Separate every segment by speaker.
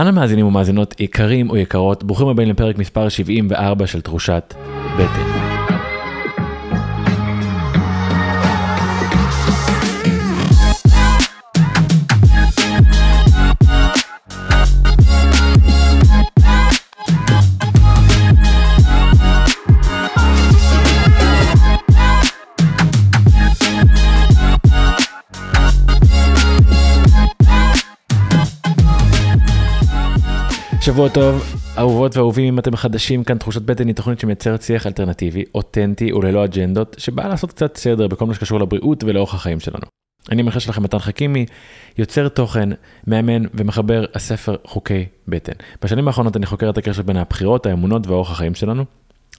Speaker 1: אנא מאזינים ומאזינות יקרים או יקרות, ברוכים הבאים לפרק מספר 74 של תחושת בטן. שבוע טוב, אהובות ואהובים אם אתם חדשים כאן תחושת בטן היא תוכנית שמייצרת שיח אלטרנטיבי, אותנטי וללא אג'נדות, שבאה לעשות קצת סדר בכל מה שקשור לבריאות ולאורך החיים שלנו. אני המנחה שלכם מתן חכימי, יוצר תוכן, מאמן ומחבר הספר חוקי בטן. בשנים האחרונות אני חוקר את הקשר בין הבחירות, האמונות ואורח החיים שלנו.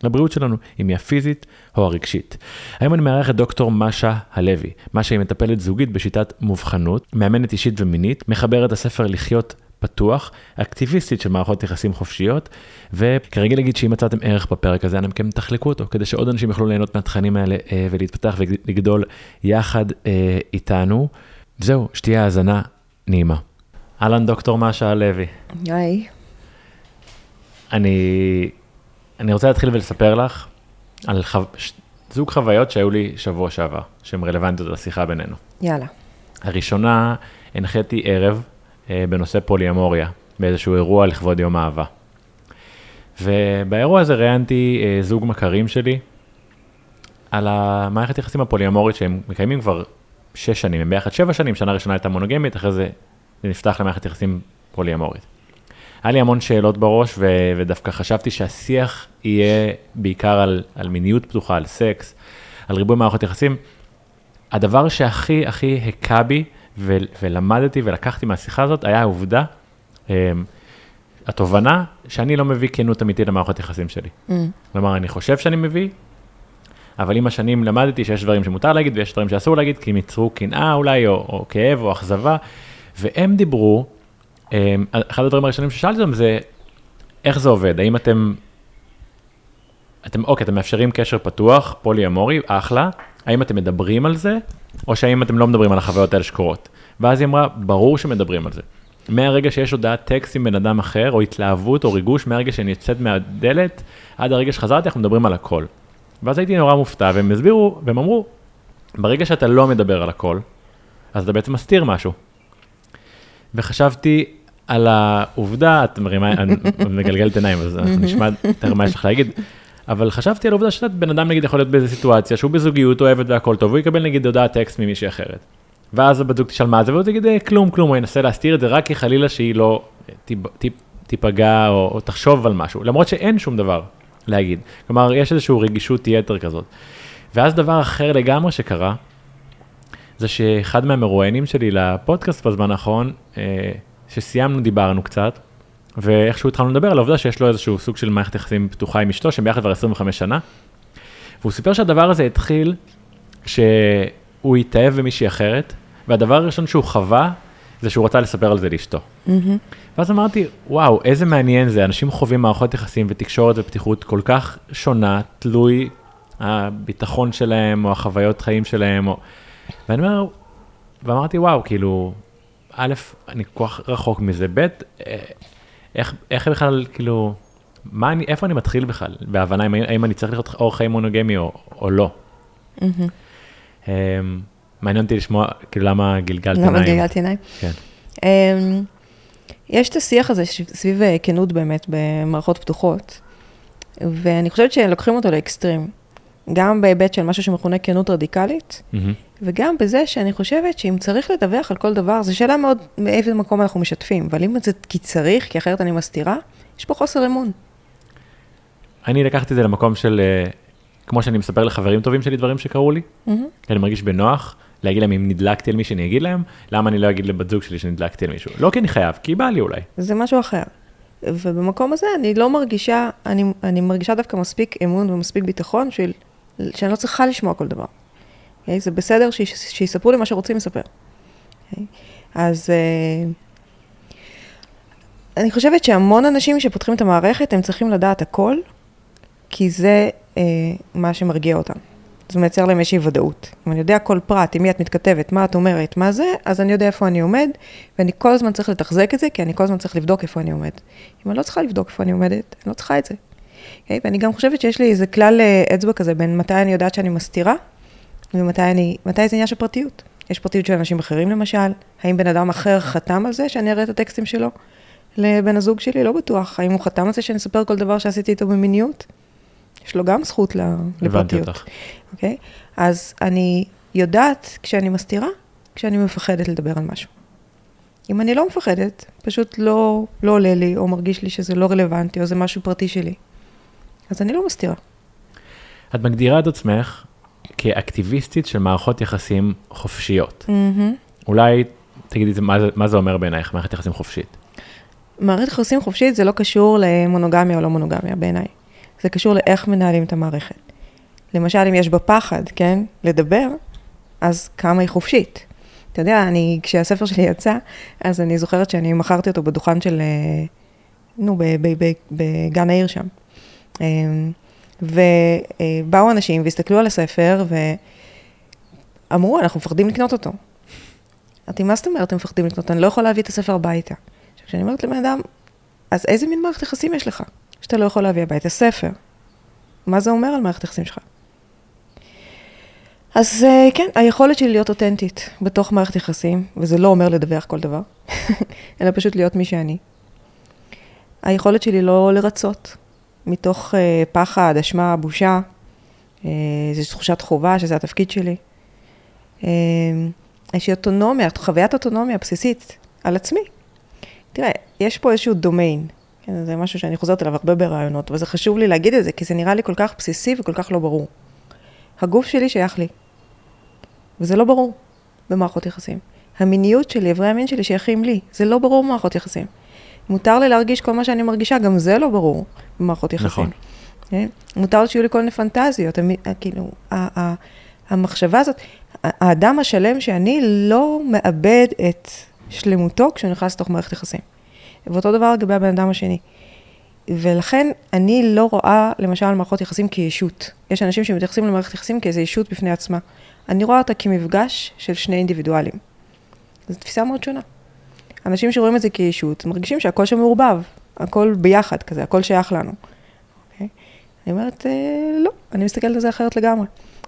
Speaker 1: לבריאות שלנו, אם היא הפיזית או הרגשית. היום אני מארח את דוקטור משה הלוי. משה היא מטפלת זוגית בשיטת מובחנות, מאמנת אישית ומינית, מחברת הספר לחיות פתוח, אקטיביסטית של מערכות יחסים חופשיות, וכרגע להגיד שאם מצאתם ערך בפרק הזה, אנא מכם תחלקו אותו, כדי שעוד אנשים יוכלו ליהנות מהתכנים האלה אה, ולהתפתח ולגדול יחד אה, איתנו. זהו, שתהיה האזנה נעימה. אהלן דוקטור משה לוי.
Speaker 2: היי.
Speaker 1: אני, אני רוצה להתחיל ולספר לך על חו... זוג חוויות שהיו לי שבוע שעבר, שהן רלוונטיות לשיחה בינינו.
Speaker 2: יאללה.
Speaker 1: הראשונה, הנחיתי ערב בנושא פוליאמוריה, באיזשהו אירוע לכבוד יום אהבה. ובאירוע הזה ראיינתי אה, זוג מכרים שלי על המערכת יחסים הפוליאמורית שהם מקיימים כבר שש שנים, הם ביחד שבע שנים, שנה ראשונה הייתה מונוגמית, אחרי זה זה נפתח למערכת יחסים פוליאמורית. היה לי המון שאלות בראש ו- ודווקא חשבתי שהשיח יהיה בעיקר על, על מיניות פתוחה, על סקס, על ריבוי מערכות יחסים. הדבר שהכי הכי הכה בי ו- ולמדתי ולקחתי מהשיחה הזאת, היה העובדה, um, התובנה שאני לא מביא כנות אמיתית למערכות יחסים שלי. Mm. כלומר, אני חושב שאני מביא, אבל עם השנים למדתי שיש דברים שמותר להגיד ויש דברים שאסור להגיד, כי הם ייצרו קנאה אולי, או, או כאב או אכזבה, והם דיברו, um, אחד הדברים הראשונים ששאלתי אותם זה, איך זה עובד? האם אתם, אתם, אוקיי, אתם מאפשרים קשר פתוח, פולי אמורי, אחלה, האם אתם מדברים על זה, או שהאם אתם לא מדברים על החוויות האלה שקורות. ואז היא אמרה, ברור שמדברים על זה. מהרגע שיש הודעת טקסט עם בן אדם אחר, או התלהבות או ריגוש, מהרגע שאני יוצאת מהדלת, עד הרגע שחזרתי, אנחנו מדברים על הכל. ואז הייתי נורא מופתע, והם הסבירו, והם אמרו, ברגע שאתה לא מדבר על הכל, אז אתה בעצם מסתיר משהו. וחשבתי על העובדה, את מרימה, אני מגלגלת עיניים, אז נשמע יותר מה יש לך להגיד. אבל חשבתי על העובדה שאתה בן אדם נגיד יכול להיות באיזה סיטואציה שהוא בזוגיות אוהבת והכל טוב, הוא יקבל נגיד הודעת טקסט ממישהי אחרת. ואז הבת זוג תשאל מה זה, והוא תגיד אה, כלום כלום, הוא ינסה להסתיר את זה רק כי חלילה שהיא לא תיפגע או, או תחשוב על משהו, למרות שאין שום דבר להגיד. כלומר, יש איזושהי רגישות יתר כזאת. ואז דבר אחר לגמרי שקרה, זה שאחד מהמרואיינים שלי לפודקאסט בזמן האחרון, אה, שסיימנו, דיברנו קצת, ואיכשהו התחלנו לדבר על העובדה שיש לו איזשהו סוג של מערכת יחסים פתוחה עם אשתו, שהם ביחד כבר 25 שנה. והוא סיפר שהדבר הזה התחיל כשהוא התאהב במישהי אחרת, והדבר הראשון שהוא חווה, זה שהוא רצה לספר על זה לאשתו. Mm-hmm. ואז אמרתי, וואו, איזה מעניין זה, אנשים חווים מערכות יחסים ותקשורת ופתיחות כל כך שונה, תלוי הביטחון שלהם, או החוויות חיים שלהם, או... ואני אומר, ואמרתי, וואו, כאילו, א', אני כל כך רחוק מזה, ב', אה, איך, איך בכלל, כאילו, מה אני, איפה אני מתחיל בכלל, בהבנה אם, האם אני צריך להיות אורח חיים מונוגמי או, או לא. Mm-hmm. מעניין אותי לשמוע, כאילו, למה גלגלת עיניים.
Speaker 2: למה גלגלת עיניים?
Speaker 1: כן. Um,
Speaker 2: יש את השיח הזה סביב אה, כנות באמת במערכות פתוחות, ואני חושבת שלוקחים אותו לאקסטרים. גם בהיבט של משהו שמכונה כנות רדיקלית, mm-hmm. וגם בזה שאני חושבת שאם צריך לדווח על כל דבר, זו שאלה מאוד מאיזה מקום אנחנו משתפים, אבל אם זה כי צריך, כי אחרת אני מסתירה, יש פה חוסר אמון.
Speaker 1: אני לקחתי את זה למקום של, אה, כמו שאני מספר לחברים טובים שלי דברים שקרו לי, mm-hmm. אני מרגיש בנוח להגיד להם אם נדלקתי על מי שאני אגיד להם, למה אני לא אגיד לבת זוג שלי שנדלקתי על מישהו? לא כי אני חייב, כי בא לי אולי.
Speaker 2: זה משהו אחר. ובמקום הזה אני לא מרגישה, אני, אני מרגישה דווקא מספיק אמון ומספיק ביטחון בשביל שאני לא צריכה לשמוע כל דבר. Okay? אוקיי? זה בסדר ש, שיספרו לי מה שרוצים לספר. Okay? אוקיי? אז uh, אני חושבת שהמון אנשים שפותחים את המערכת, הם צריכים לדעת הכל, כי זה uh, מה שמרגיע אותם. זה מייצר להם איזושהי ודאות. אם אני יודע כל פרט, עם מי את מתכתבת, מה את אומרת, מה זה, אז אני יודע איפה אני עומד, ואני כל הזמן צריך לתחזק את זה, כי אני כל הזמן צריך לבדוק איפה אני עומד. אם אני לא צריכה לבדוק איפה אני עומדת, אני לא צריכה את זה. Okay? אוקיי? ואני גם חושבת שיש לי איזה כלל אה, אצבע כזה בין מתי אני יודעת שאני מסתירה, ומתי אני, מתי זה עניין של פרטיות. יש פרטיות של אנשים אחרים למשל, האם בן אדם אחר חתם על זה שאני אראה את הטקסטים שלו לבן הזוג שלי? לא בטוח. האם הוא חתם על זה שאני אספר כל דבר שעשיתי איתו במיניות? יש לו גם זכות לפרטיות. הבנתי אותך. אוקיי? Okay? אז אני יודעת כשאני מסתירה, כשאני מפחדת לדבר על משהו. אם אני לא מפחדת, פשוט לא, לא עולה לי, או מרגיש לי שזה לא רלוונטי, או זה משהו פרטי שלי, אז אני לא מסתירה.
Speaker 1: את מגדירה את עצמך כאקטיביסטית של מערכות יחסים חופשיות. Mm-hmm. אולי תגידי מה, מה זה אומר בעינייך, מערכת יחסים חופשית.
Speaker 2: מערכת יחסים חופשית זה לא קשור למונוגמיה או לא מונוגמיה בעיניי. זה קשור לאיך מנהלים את המערכת. למשל, אם יש בה פחד, כן, לדבר, אז כמה היא חופשית. אתה יודע, אני, כשהספר שלי יצא, אז אני זוכרת שאני מכרתי אותו בדוכן של, אה, נו, בגן העיר שם. ובאו אנשים והסתכלו על הספר ואמרו, אנחנו מפחדים לקנות אותו. אמרתי, מה זאת אומרת אתם מפחדים לקנות? אני לא יכולה להביא את הספר הביתה. עכשיו, כשאני אומרת לבן אדם, אז איזה מין מערכת יחסים יש לך? שאתה לא יכול להביא הביתה ספר. מה זה אומר על מערכת יחסים שלך? אז אה, כן, היכולת שלי להיות אותנטית בתוך מערכת יחסים, וזה לא אומר לדווח כל דבר, אלא פשוט להיות מי שאני. היכולת שלי לא לרצות, מתוך uh, פחד, אשמה, בושה, uh, איזו תחושת חובה, שזה התפקיד שלי. Uh, יש לי אוטונומיה, חוויית אוטונומיה בסיסית על עצמי. תראה, יש פה איזשהו דומיין, כן, זה משהו שאני חוזרת אליו הרבה ברעיונות, וזה חשוב לי להגיד את זה, כי זה נראה לי כל כך בסיסי וכל כך לא ברור. הגוף שלי שייך לי, וזה לא ברור במערכות יחסים. המיניות שלי, אברי המין שלי שייכים לי, זה לא ברור במערכות יחסים. מותר לי להרגיש כל מה שאני מרגישה, גם זה לא ברור במערכות יחסים. נכון. כן? מותר שיהיו לי כל מיני פנטזיות, כאילו, המחשבה הזאת, האדם השלם שאני לא מאבד את שלמותו כשהוא נכנס לתוך מערכת יחסים. ואותו דבר לגבי הבן אדם השני. ולכן אני לא רואה למשל מערכות יחסים כישות. יש אנשים שמתייחסים למערכת יחסים כאיזו ישות בפני עצמה. אני רואה אותה כמפגש של שני אינדיבידואלים. זו תפיסה מאוד שונה. אנשים שרואים את זה כישות, מרגישים שהכל שם מעורבב, הכל ביחד כזה, הכל שייך לנו. Okay? אוקיי? אני אומרת, אה, לא, אני מסתכלת על זה אחרת לגמרי.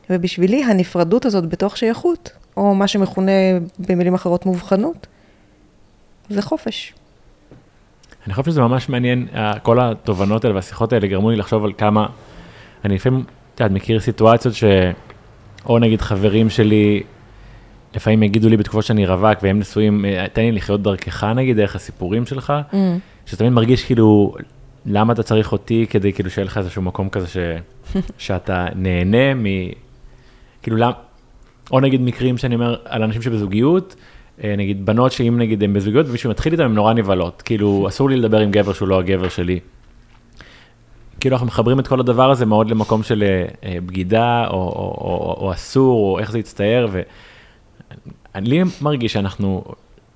Speaker 2: ובשבילי הנפרדות הזאת בתוך שייכות, או מה שמכונה במילים אחרות מובחנות, זה חופש.
Speaker 1: אני חושב שזה ממש מעניין, כל התובנות האלה והשיחות האלה גרמו לי לחשוב על כמה, אני לפעמים, את יודעת, מכיר סיטואציות ש... או נגיד חברים שלי, לפעמים יגידו לי בתקופות שאני רווק והם נשואים, אה, תן לי לחיות דרכך נגיד, דרך הסיפורים שלך, mm. שתמיד מרגיש כאילו, למה אתה צריך אותי כדי כאילו שיהיה לך איזשהו מקום כזה ש... שאתה נהנה מ... כאילו למה, או נגיד מקרים שאני אומר על אנשים שבזוגיות, אה, נגיד בנות שאם נגיד הם בזוגיות ומישהו מתחיל איתם הם נורא נבהלות, כאילו אסור לי לדבר עם גבר שהוא לא הגבר שלי. כאילו אנחנו מחברים את כל הדבר הזה מאוד למקום של אה, בגידה או, או, או, או אסור או איך זה יצטייר ואני מרגיש שאנחנו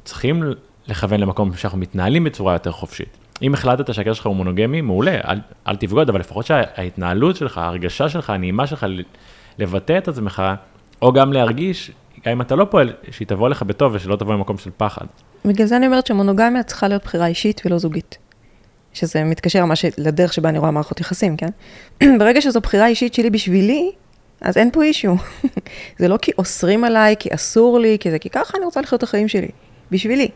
Speaker 1: צריכים לכוון למקום שאנחנו מתנהלים בצורה יותר חופשית. אם החלטת שהקשר שלך הוא מונוגמי, מעולה, אל, אל תבגוד, אבל לפחות שההתנהלות שלך, ההרגשה שלך, הנעימה שלך, לבטא את עצמך, או גם להרגיש גם אם אתה לא פועל, שהיא תבוא לך בטוב ושלא תבוא ממקום של פחד.
Speaker 2: בגלל זה אני אומרת שמונוגמיה צריכה להיות בחירה אישית ולא זוגית. שזה מתקשר ממש לדרך שבה אני רואה מערכות יחסים, כן? ברגע שזו בחירה אישית שלי בשבילי, אז אין פה אישיו. זה לא כי אוסרים עליי, כי אסור לי, כי זה כי ככה אני רוצה לחיות את החיים שלי, בשבילי.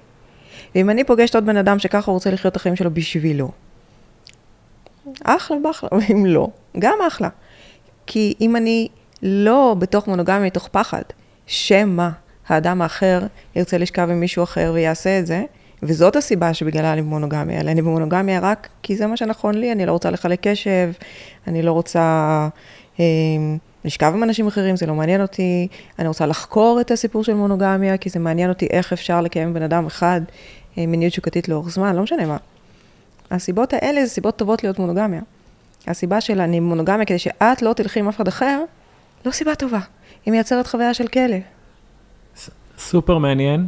Speaker 2: ואם אני פוגשת עוד בן אדם שככה הוא רוצה לחיות את החיים שלו בשבילו, אחלה באחלה, ואם לא, גם אחלה. כי אם אני לא בתוך מונוגמיה מתוך פחד, שמא האדם האחר ירצה לשכב עם מישהו אחר ויעשה את זה, וזאת הסיבה שבגללה אני במונוגמיה, אלא אני במונוגמיה רק כי זה מה שנכון לי, אני לא רוצה לחלק קשב, אני לא רוצה אה, לשכב עם אנשים אחרים, זה לא מעניין אותי, אני רוצה לחקור את הסיפור של מונוגמיה, כי זה מעניין אותי איך אפשר לקיים בן אדם אחד מיניות שוקתית לאורך זמן, לא משנה מה. הסיבות האלה זה סיבות טובות להיות מונוגמיה. הסיבה של אני מונוגמיה כדי שאת לא תלכי עם אף אחד אחר, לא סיבה טובה. היא מייצרת חוויה של כלא.
Speaker 1: סופר מעניין.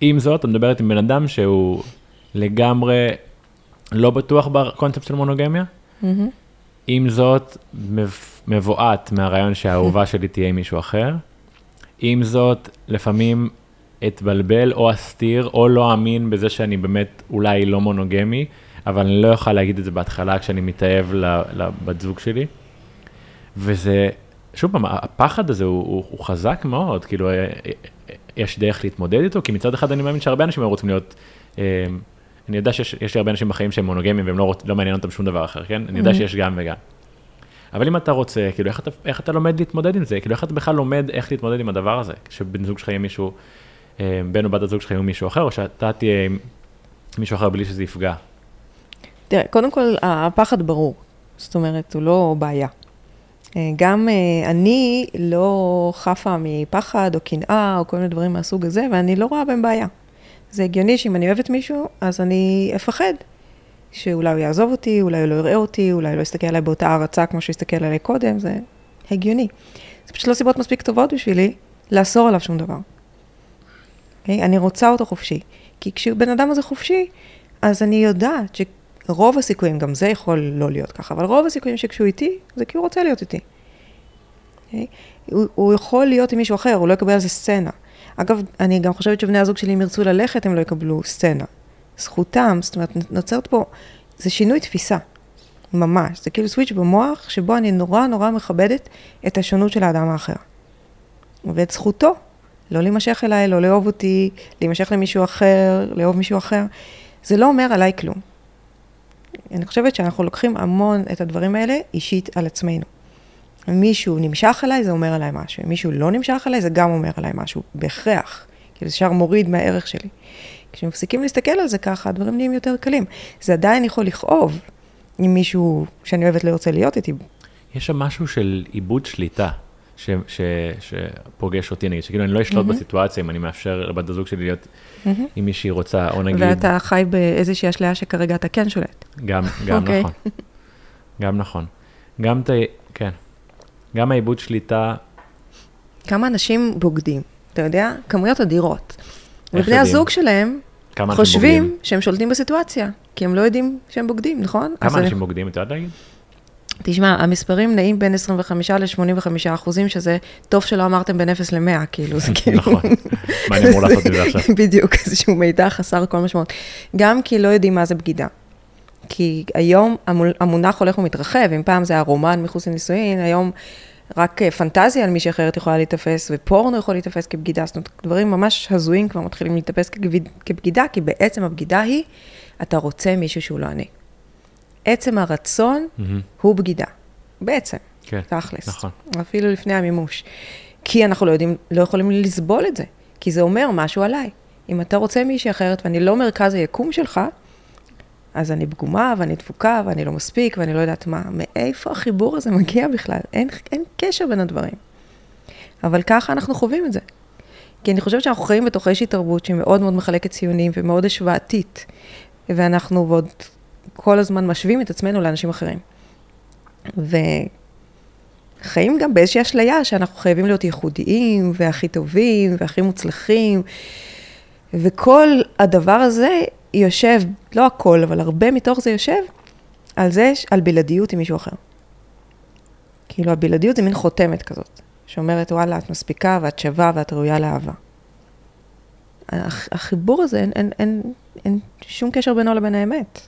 Speaker 1: עם זאת, את מדברת עם בן אדם שהוא לגמרי לא בטוח בקונספט של מונוגמיה, mm-hmm. עם זאת, מבועת מהרעיון שהאהובה שלי תהיה עם מישהו אחר. עם זאת, לפעמים אתבלבל או אסתיר או לא אמין בזה שאני באמת אולי לא מונוגמי, אבל אני לא יכול להגיד את זה בהתחלה כשאני מתאהב לבת זוג שלי. וזה, שוב פעם, הפחד הזה הוא, הוא, הוא חזק מאוד, כאילו, אה, אה, יש דרך להתמודד איתו, כי מצד אחד אני מאמין שהרבה אנשים רוצים להיות, אה, אני יודע שיש לי הרבה אנשים בחיים שהם מונוגמיים והם לא, רוצ, לא מעניין אותם שום דבר אחר, כן? אני יודע mm-hmm. שיש גם וגם. אבל אם אתה רוצה, כאילו, איך אתה, איך אתה לומד להתמודד עם זה? כאילו, איך אתה בכלל לומד איך להתמודד עם הדבר הזה? כשבן זוג שלך יהיה מישהו, בן או בת הזוג שלך יהיו מישהו אחר, או שאתה תהיה מישהו אחר בלי שזה יפגע?
Speaker 2: תראה, קודם כל, הפחד ברור. זאת אומרת, הוא לא בעיה. אה, גם אה, אני לא חפה מפחד או קנאה או כל מיני דברים מהסוג הזה, ואני לא רואה בהם בעיה. זה הגיוני שאם אני אוהבת מישהו, אז אני אפחד. שאולי הוא יעזוב אותי, אולי הוא לא יראה אותי, אולי לא יסתכל עליי באותה הערצה כמו שהוא הסתכל עליי קודם, זה הגיוני. זה פשוט לא סיבות מספיק טובות בשבילי לאסור עליו שום דבר. Okay? אוקיי? אני רוצה אותו חופשי. כי כשבן אדם הזה חופשי, אז אני יודעת רוב הסיכויים, גם זה יכול לא להיות ככה, אבל רוב הסיכויים שכשהוא איתי, זה כי הוא רוצה להיות איתי. Okay? אוקיי? הוא, הוא יכול להיות עם מישהו אחר, הוא לא יקבל על זה סצנה. אגב, אני גם חושבת שבני הזוג שלי, אם ירצו ללכת, הם לא יקבלו סצנה. זכותם, זאת אומרת, נוצרת פה, זה שינוי תפיסה, ממש. זה כאילו סוויץ' במוח, שבו אני נורא נורא מכבדת את השונות של האדם האחר. ואת זכותו, לא להימשך אליי, לא לאהוב אותי, להימשך למישהו אחר, לאהוב מישהו אחר. זה לא אומר עליי כלום. אני חושבת שאנחנו לוקחים המון את הדברים האלה אישית על עצמנו. מישהו נמשך אליי, זה אומר עליי משהו. אם מישהו לא נמשך אליי, זה גם אומר עליי משהו, בהכרח. כי זה ישר מוריד מהערך שלי. כשמפסיקים להסתכל על זה ככה, הדברים נהיים יותר קלים. זה עדיין יכול לכאוב אם מישהו שאני אוהבת לא ירצה להיות איתי.
Speaker 1: יש שם משהו של עיבוד שליטה. ש, ש, שפוגש אותי, נגיד, שכאילו אני לא אשלוט mm-hmm. בסיטואציה אם אני מאפשר לבת הזוג שלי להיות mm-hmm. עם מי שהיא רוצה, או נגיד...
Speaker 2: ואתה חי באיזושהי אשליה שכרגע אתה כן שולט.
Speaker 1: גם, גם okay. אוקיי. נכון. גם נכון. גם את ה... כן. גם העיבוד שליטה...
Speaker 2: כמה אנשים בוגדים, אתה יודע? כמויות אדירות. ובני הזוג שלהם חושבים שהם שולטים בסיטואציה, כי הם לא יודעים שהם בוגדים, נכון?
Speaker 1: כמה אנשים אני... בוגדים, את יודעת להגיד?
Speaker 2: תשמע, המספרים נעים בין 25 ל-85 אחוזים, שזה טוב שלא אמרתם בין 0 ל-100, כאילו, זה כאילו...
Speaker 1: נכון, מה אני אמור לעשות עם זה עכשיו?
Speaker 2: בדיוק, איזשהו מידע חסר כל משמעות. גם כי לא יודעים מה זה בגידה. כי היום המונח הולך ומתרחב, אם פעם זה היה רומן מחוץ לנישואין, היום רק אה, פנטזיה על מישהי אחרת יכולה להיתפס, ופורנו יכול להיתפס כבגידה, זאת אומרת, דברים ממש הזויים כבר מתחילים להיתפס כבגידה, כי בעצם הבגידה היא, אתה רוצה מישהו שהוא לא אני. עצם הרצון mm-hmm. הוא בגידה. בעצם, כן, תכלס. נכון. אפילו לפני המימוש. כי אנחנו לא יודעים, לא יכולים לסבול את זה, כי זה אומר משהו עליי. אם אתה רוצה מישהי אחרת ואני לא מרכז היקום שלך, אז אני פגומה ואני דפוקה ואני לא מספיק ואני לא יודעת מה. מאיפה החיבור הזה מגיע בכלל? אין, אין קשר בין הדברים. אבל ככה אנחנו חווים את זה. כי אני חושבת שאנחנו חיים בתוך איזושהי תרבות שהיא מאוד מאוד מחלקת ציונים ומאוד השוואתית. ואנחנו ועוד כל הזמן משווים את עצמנו לאנשים אחרים. וחיים גם באיזושהי אשליה שאנחנו חייבים להיות ייחודיים, והכי טובים, והכי מוצלחים, וכל הדבר הזה יושב, לא הכל, אבל הרבה מתוך זה יושב, על זה, על בלעדיות עם מישהו אחר. כאילו הבלעדיות זה מין חותמת כזאת, שאומרת, וואלה, את מספיקה ואת שווה ואת ראויה לאהבה. החיבור הזה, אין, אין, אין, אין שום קשר בינו לבין האמת.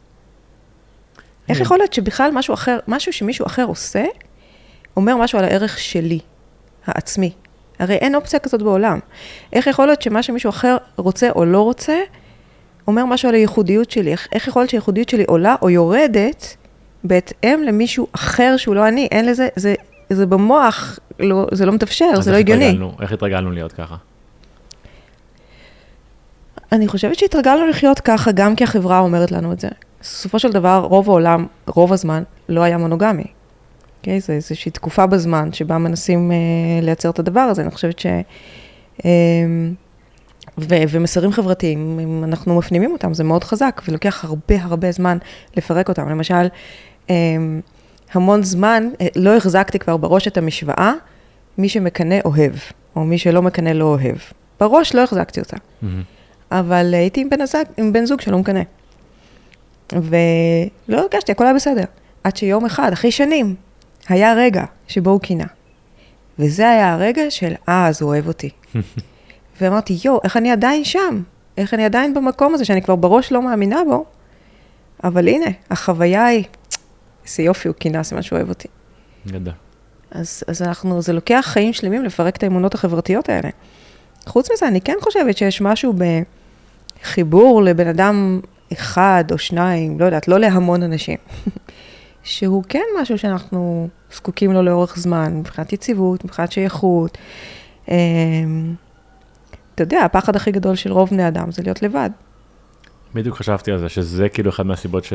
Speaker 2: איך יכול להיות שבכלל משהו אחר, משהו שמישהו אחר עושה, אומר משהו על הערך שלי, העצמי. הרי אין אופציה כזאת בעולם. איך יכול להיות שמה שמישהו אחר רוצה או לא רוצה, אומר משהו על הייחודיות שלי? איך, איך יכול להיות שהייחודיות שלי עולה או יורדת בהתאם למישהו אחר שהוא לא אני? אין לזה, זה, זה במוח, לא, זה לא מתאפשר, זה לא הגיוני.
Speaker 1: התרגלנו, איך התרגלנו להיות ככה?
Speaker 2: אני חושבת שהתרגלנו לחיות ככה גם כי החברה אומרת לנו את זה. בסופו של דבר, רוב העולם, רוב הזמן, לא היה מונוגמי. Okay, אוקיי? זה איזושהי תקופה בזמן שבה מנסים uh, לייצר את הדבר הזה. אני חושבת ש... Um, ו- ומסרים חברתיים, אם אנחנו מפנימים אותם, זה מאוד חזק, ולוקח הרבה הרבה זמן לפרק אותם. למשל, um, המון זמן, uh, לא החזקתי כבר בראש את המשוואה, מי שמקנא אוהב, או מי שלא מקנא לא אוהב. בראש לא החזקתי אותה. Mm-hmm. אבל הייתי עם בן, הזג, עם בן זוג שלא מקנא. ולא הרגשתי, הכל היה בסדר. עד שיום אחד, אחרי שנים, היה רגע שבו הוא קינה. וזה היה הרגע של, אה, אז הוא אוהב אותי. ואמרתי, יואו, איך אני עדיין שם? איך אני עדיין במקום הזה שאני כבר בראש לא מאמינה בו? אבל הנה, החוויה היא, איזה יופי, הוא קינה, סימן שהוא אוהב אותי.
Speaker 1: גדול.
Speaker 2: אז, אז אנחנו, זה לוקח חיים שלמים לפרק את האמונות החברתיות האלה. חוץ מזה, אני כן חושבת שיש משהו בחיבור לבן אדם אחד או שניים, לא יודעת, לא להמון אנשים, שהוא כן משהו שאנחנו זקוקים לו לאורך זמן, מבחינת יציבות, מבחינת שייכות. אמ, אתה יודע, הפחד הכי גדול של רוב בני אדם זה להיות לבד.
Speaker 1: בדיוק חשבתי על זה, שזה כאילו אחת מהסיבות ש...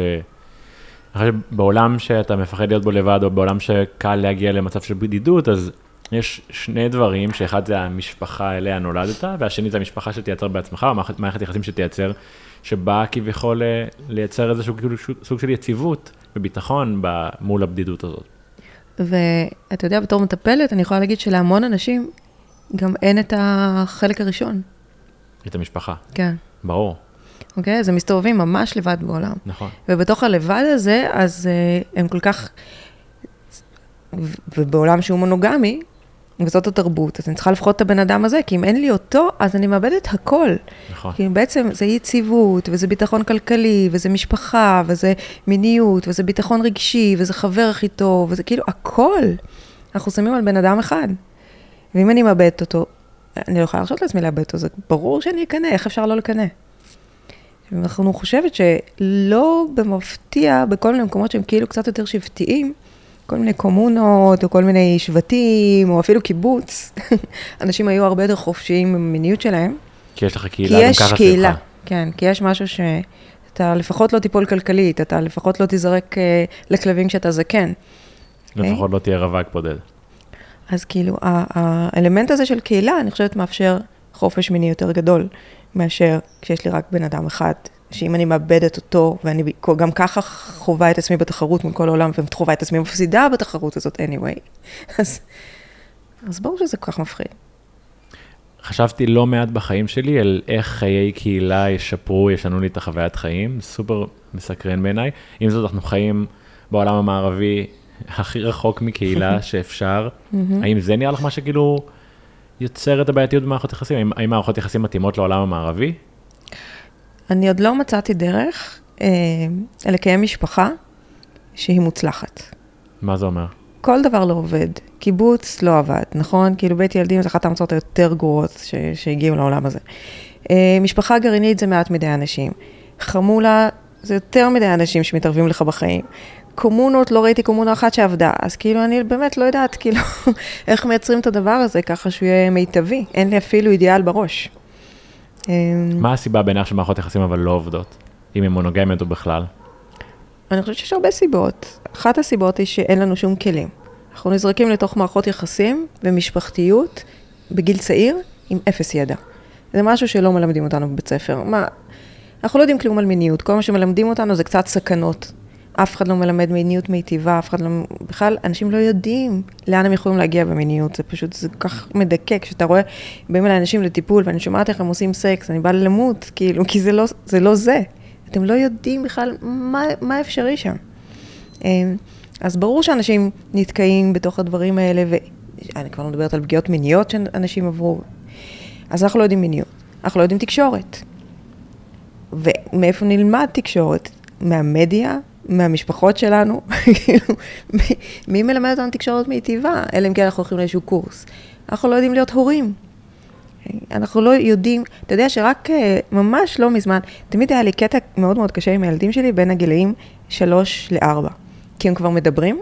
Speaker 1: אני חושב שבעולם שאתה מפחד להיות בו לבד, או בעולם שקל להגיע למצב של בדידות, אז יש שני דברים, שאחד זה המשפחה אליה נולדת, והשני זה המשפחה שתייצר בעצמך, או מערכת יחסים שתייצר, שבאה כביכול אה, לייצר איזשהו כאילו סוג של יציבות וביטחון מול הבדידות הזאת.
Speaker 2: ואתה יודע, בתור מטפלת, אני יכולה להגיד שלהמון אנשים גם אין את החלק הראשון.
Speaker 1: את המשפחה.
Speaker 2: כן.
Speaker 1: ברור.
Speaker 2: אוקיי? אז הם מסתובבים ממש לבד בעולם.
Speaker 1: נכון.
Speaker 2: ובתוך הלבד הזה, אז uh, הם כל כך... ובעולם שהוא מונוגמי, וזאת התרבות, אז אני צריכה לפחות את הבן אדם הזה, כי אם אין לי אותו, אז אני מאבדת הכל.
Speaker 1: נכון.
Speaker 2: כי בעצם זה יציבות, וזה ביטחון כלכלי, וזה משפחה, וזה מיניות, וזה ביטחון רגשי, וזה חבר הכי טוב, וזה כאילו הכל. אנחנו שמים על בן אדם אחד. ואם אני מאבדת אותו, אני לא יכולה להרשות לעצמי לאבד אותו, זה ברור שאני אקנא, איך אפשר לא לקנא? ואנחנו חושבת שלא במפתיע, בכל מיני מקומות שהם כאילו קצת יותר שבטיים, כל מיני קומונות, או כל מיני שבטים, או אפילו קיבוץ, אנשים היו הרבה יותר חופשיים במיניות שלהם.
Speaker 1: כי יש לך קהילה סביבך. כי יש קהילה,
Speaker 2: כן, כי יש משהו שאתה לפחות לא תיפול כלכלית, אתה לפחות לא תיזרק אה, לכלבים כשאתה זקן.
Speaker 1: לפחות okay? לא תהיה רווק בודד.
Speaker 2: אז כאילו, האלמנט הזה של קהילה, אני חושבת, מאפשר חופש מיני יותר גדול, מאשר כשיש לי רק בן אדם אחד, שאם אני מאבדת אותו, ואני גם ככה חווה את עצמי בתחרות מול כל העולם, וחווה את עצמי מפסידה בתחרות הזאת anyway, אז, אז ברור שזה כל כך מפחיד.
Speaker 1: חשבתי לא מעט בחיים שלי על איך חיי קהילה ישפרו, ישנו לי את החוויית חיים, סופר מסקרן בעיניי. עם זאת, אנחנו חיים בעולם המערבי הכי רחוק מקהילה שאפשר. האם זה נראה לך מה שכאילו יוצר את הבעייתיות במערכות יחסים? האם, האם מערכות יחסים מתאימות לעולם המערבי?
Speaker 2: אני עוד לא מצאתי דרך אה, לקיים משפחה שהיא מוצלחת.
Speaker 1: מה זה אומר?
Speaker 2: כל דבר לא עובד. קיבוץ לא עבד, נכון? כאילו בית ילדים זה אחת ההמצאות היותר גרועות ש- שהגיעו לעולם הזה. אה, משפחה גרעינית זה מעט מדי אנשים. חמולה זה יותר מדי אנשים שמתערבים לך בחיים. קומונות, לא ראיתי קומונה אחת שעבדה, אז כאילו אני באמת לא יודעת כאילו איך מייצרים את הדבר הזה ככה שהוא יהיה מיטבי, אין לי אפילו אידיאל בראש.
Speaker 1: אמ, מה הסיבה בעיניך שמערכות יחסים אבל לא עובדות, אם הן מונוגמיות או בכלל?
Speaker 2: אני חושבת שיש הרבה סיבות. אחת הסיבות היא שאין לנו שום כלים. אנחנו נזרקים לתוך מערכות יחסים ומשפחתיות בגיל צעיר עם אפס ידע. זה משהו שלא מלמדים אותנו בבית ספר. מה, אנחנו לא יודעים כלום על מיניות, כל מה שמלמדים אותנו זה קצת סכנות אף אחד לא מלמד מיניות מיטיבה, אף אחד לא... בכלל, אנשים לא יודעים לאן הם יכולים להגיע במיניות, זה פשוט, זה כל כך מדכא. כשאתה רואה, באים אליי אנשים לטיפול, ואני שומעת איך הם עושים סקס, אני באה למות, כאילו, כי זה לא זה. לא זה. אתם לא יודעים בכלל מה, מה אפשרי שם. אמ, אז ברור שאנשים נתקעים בתוך הדברים האלה, ואני כבר לא מדברת על פגיעות מיניות שאנשים עברו. אז אנחנו לא יודעים מיניות, אנחנו לא יודעים תקשורת. ומאיפה נלמד תקשורת? מהמדיה, מהמשפחות שלנו, כאילו, מי מלמד אותנו תקשורת מיטיבה? אלא אם כן אנחנו הולכים לאיזשהו קורס. אנחנו לא יודעים להיות הורים. אנחנו לא יודעים, אתה יודע שרק אה, ממש לא מזמן, תמיד היה לי קטע מאוד מאוד קשה עם הילדים שלי בין הגילאים שלוש לארבע. כי הם כבר מדברים,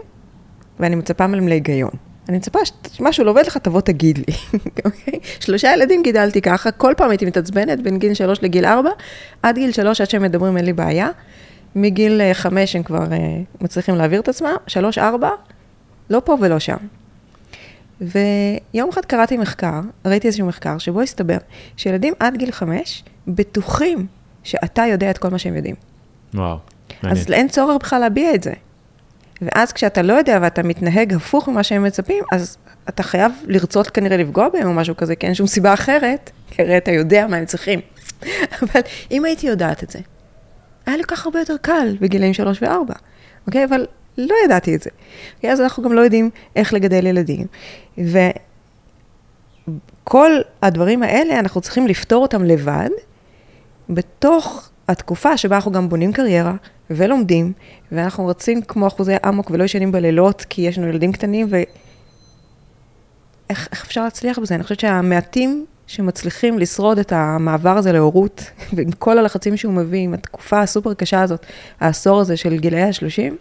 Speaker 2: ואני מצפה מהם להיגיון. אני מצפה שמשהו לא עובד לך, תבוא תגיד לי, אוקיי? שלושה ילדים גידלתי ככה, כל פעם הייתי מתעצבנת בין גיל שלוש לגיל ארבע, עד גיל שלוש, עד שהם מדברים אין לי בעיה. מגיל אה, חמש הם כבר אה, מצליחים להעביר את עצמם, שלוש, ארבע, לא פה ולא שם. ויום אחד קראתי מחקר, ראיתי איזשהו מחקר, שבו הסתבר שילדים עד גיל חמש בטוחים שאתה יודע את כל מה שהם יודעים.
Speaker 1: וואו,
Speaker 2: מעניין. אז אין צורך בכלל להביע את זה. ואז כשאתה לא יודע ואתה מתנהג הפוך ממה שהם מצפים, אז אתה חייב לרצות כנראה לפגוע בהם או משהו כזה, כי אין שום סיבה אחרת, כי הרי אתה יודע מה הם צריכים. אבל אם הייתי יודעת את זה, היה לי כך הרבה יותר קל בגילאים שלוש וארבע, אוקיי? אבל לא ידעתי את זה. כי אז אנחנו גם לא יודעים איך לגדל ילדים. וכל הדברים האלה, אנחנו צריכים לפתור אותם לבד, בתוך התקופה שבה אנחנו גם בונים קריירה ולומדים, ואנחנו רצים כמו אחוזי אמוק ולא ישנים בלילות, כי יש לנו ילדים קטנים, ואיך איך אפשר להצליח בזה? אני חושבת שהמעטים שמצליחים לשרוד את המעבר הזה להורות, ועם כל הלחצים שהוא מביא, עם התקופה הסופר קשה הזאת, העשור הזה של גילאי ה-30,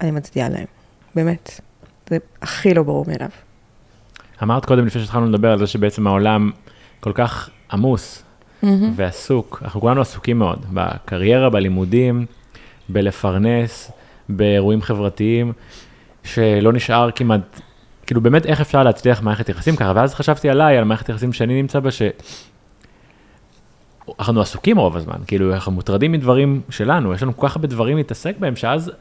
Speaker 2: אני מצדיעה להם, באמת. זה הכי לא ברור מאליו.
Speaker 1: אמרת קודם, לפני שהתחלנו לדבר על זה שבעצם העולם כל כך עמוס mm-hmm. ועסוק, אנחנו כולנו עסוקים מאוד, בקריירה, בלימודים, בלפרנס, באירועים חברתיים, שלא נשאר כמעט כאילו באמת איך אפשר להצליח מערכת יחסים ככה, ואז חשבתי עליי, על מערכת יחסים שאני נמצא בה, שאנחנו עסוקים רוב הזמן, כאילו אנחנו מוטרדים מדברים שלנו, יש לנו כל כך הרבה דברים להתעסק בהם, שאז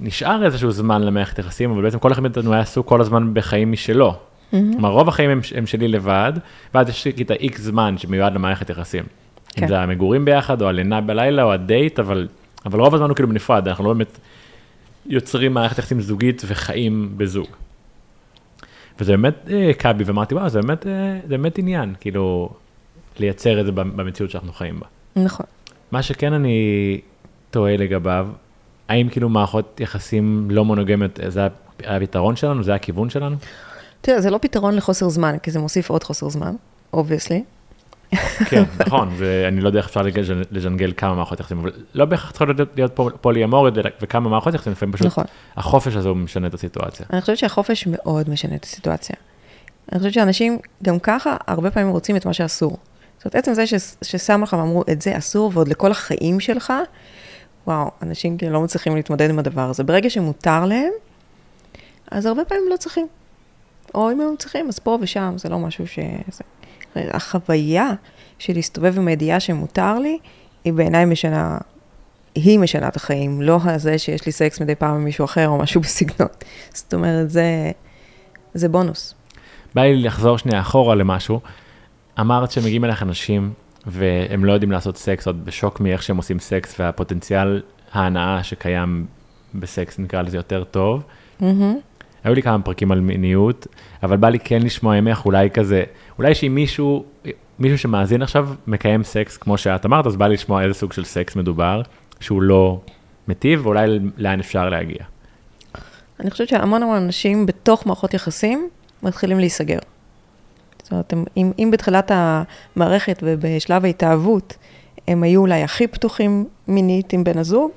Speaker 1: נשאר איזשהו זמן למערכת יחסים, אבל בעצם כל אחד מאיתנו היה עסוק כל הזמן בחיים משלו. כלומר, רוב החיים הם, הם שלי לבד, ואז יש לי את ה-X זמן שמיועד למערכת יחסים. כן. אם זה המגורים ביחד, או הלינה בלילה, או הדייט, אבל, אבל רוב הזמן הוא כאילו בנפרד, אנחנו לא באמת יוצרים מערכת יחסים זוגית וחיים בזוג. וזה באמת אה, בי, ואמרתי, וואו, זה באמת, אה, זה באמת עניין, כאילו, לייצר את זה במציאות שאנחנו חיים בה.
Speaker 2: נכון.
Speaker 1: מה שכן אני תוהה לגביו, האם כאילו מערכות יחסים לא מונוגמיות, זה הפתרון שלנו? זה הכיוון שלנו?
Speaker 2: תראה, זה לא פתרון לחוסר זמן, כי זה מוסיף עוד חוסר זמן, obviously.
Speaker 1: כן, נכון, ואני לא יודע איך אפשר לג'נגל כמה מערכות יחסים, אבל לא בהכרח צריכות להיות פוליאמוריות וכמה מערכות יחסים, לפעמים פשוט נכון. החופש הזה הוא משנה את הסיטואציה.
Speaker 2: אני חושבת שהחופש מאוד משנה את הסיטואציה. אני חושבת שאנשים גם ככה הרבה פעמים רוצים את מה שאסור. זאת אומרת, עצם זה ששמו לך ואמרו, את זה אסור, ועוד לכל החיים שלך, וואו, אנשים כאילו לא מצליחים להתמודד עם הדבר הזה. ברגע שמותר להם, אז הרבה פעמים לא צריכים. או אם הם צריכים, אז פה ושם, זה לא משהו ש... החוויה של להסתובב עם הידיעה שמותר לי, היא בעיניי משנה, היא משנה את החיים, לא הזה שיש לי סקס מדי פעם עם מישהו אחר או משהו בסגנון. זאת אומרת, זה, זה בונוס.
Speaker 1: בא לי לחזור שנייה אחורה למשהו. אמרת שמגיעים אליך אנשים והם לא יודעים לעשות סקס, עוד בשוק מאיך שהם עושים סקס והפוטנציאל ההנאה שקיים בסקס, נקרא לזה יותר טוב. Mm-hmm. היו לי כמה פרקים על מיניות, אבל בא לי כן לשמוע ממך אולי כזה, אולי שאם מישהו, מישהו שמאזין עכשיו מקיים סקס כמו שאת אמרת, אז בא לי לשמוע איזה סוג של סקס מדובר, שהוא לא מטיב, ואולי לאן אפשר להגיע.
Speaker 2: אני חושבת שהמון המון אנשים בתוך מערכות יחסים מתחילים להיסגר. זאת אומרת, אם, אם בתחילת המערכת ובשלב ההתאהבות הם היו אולי הכי פתוחים מינית עם בן הזוג,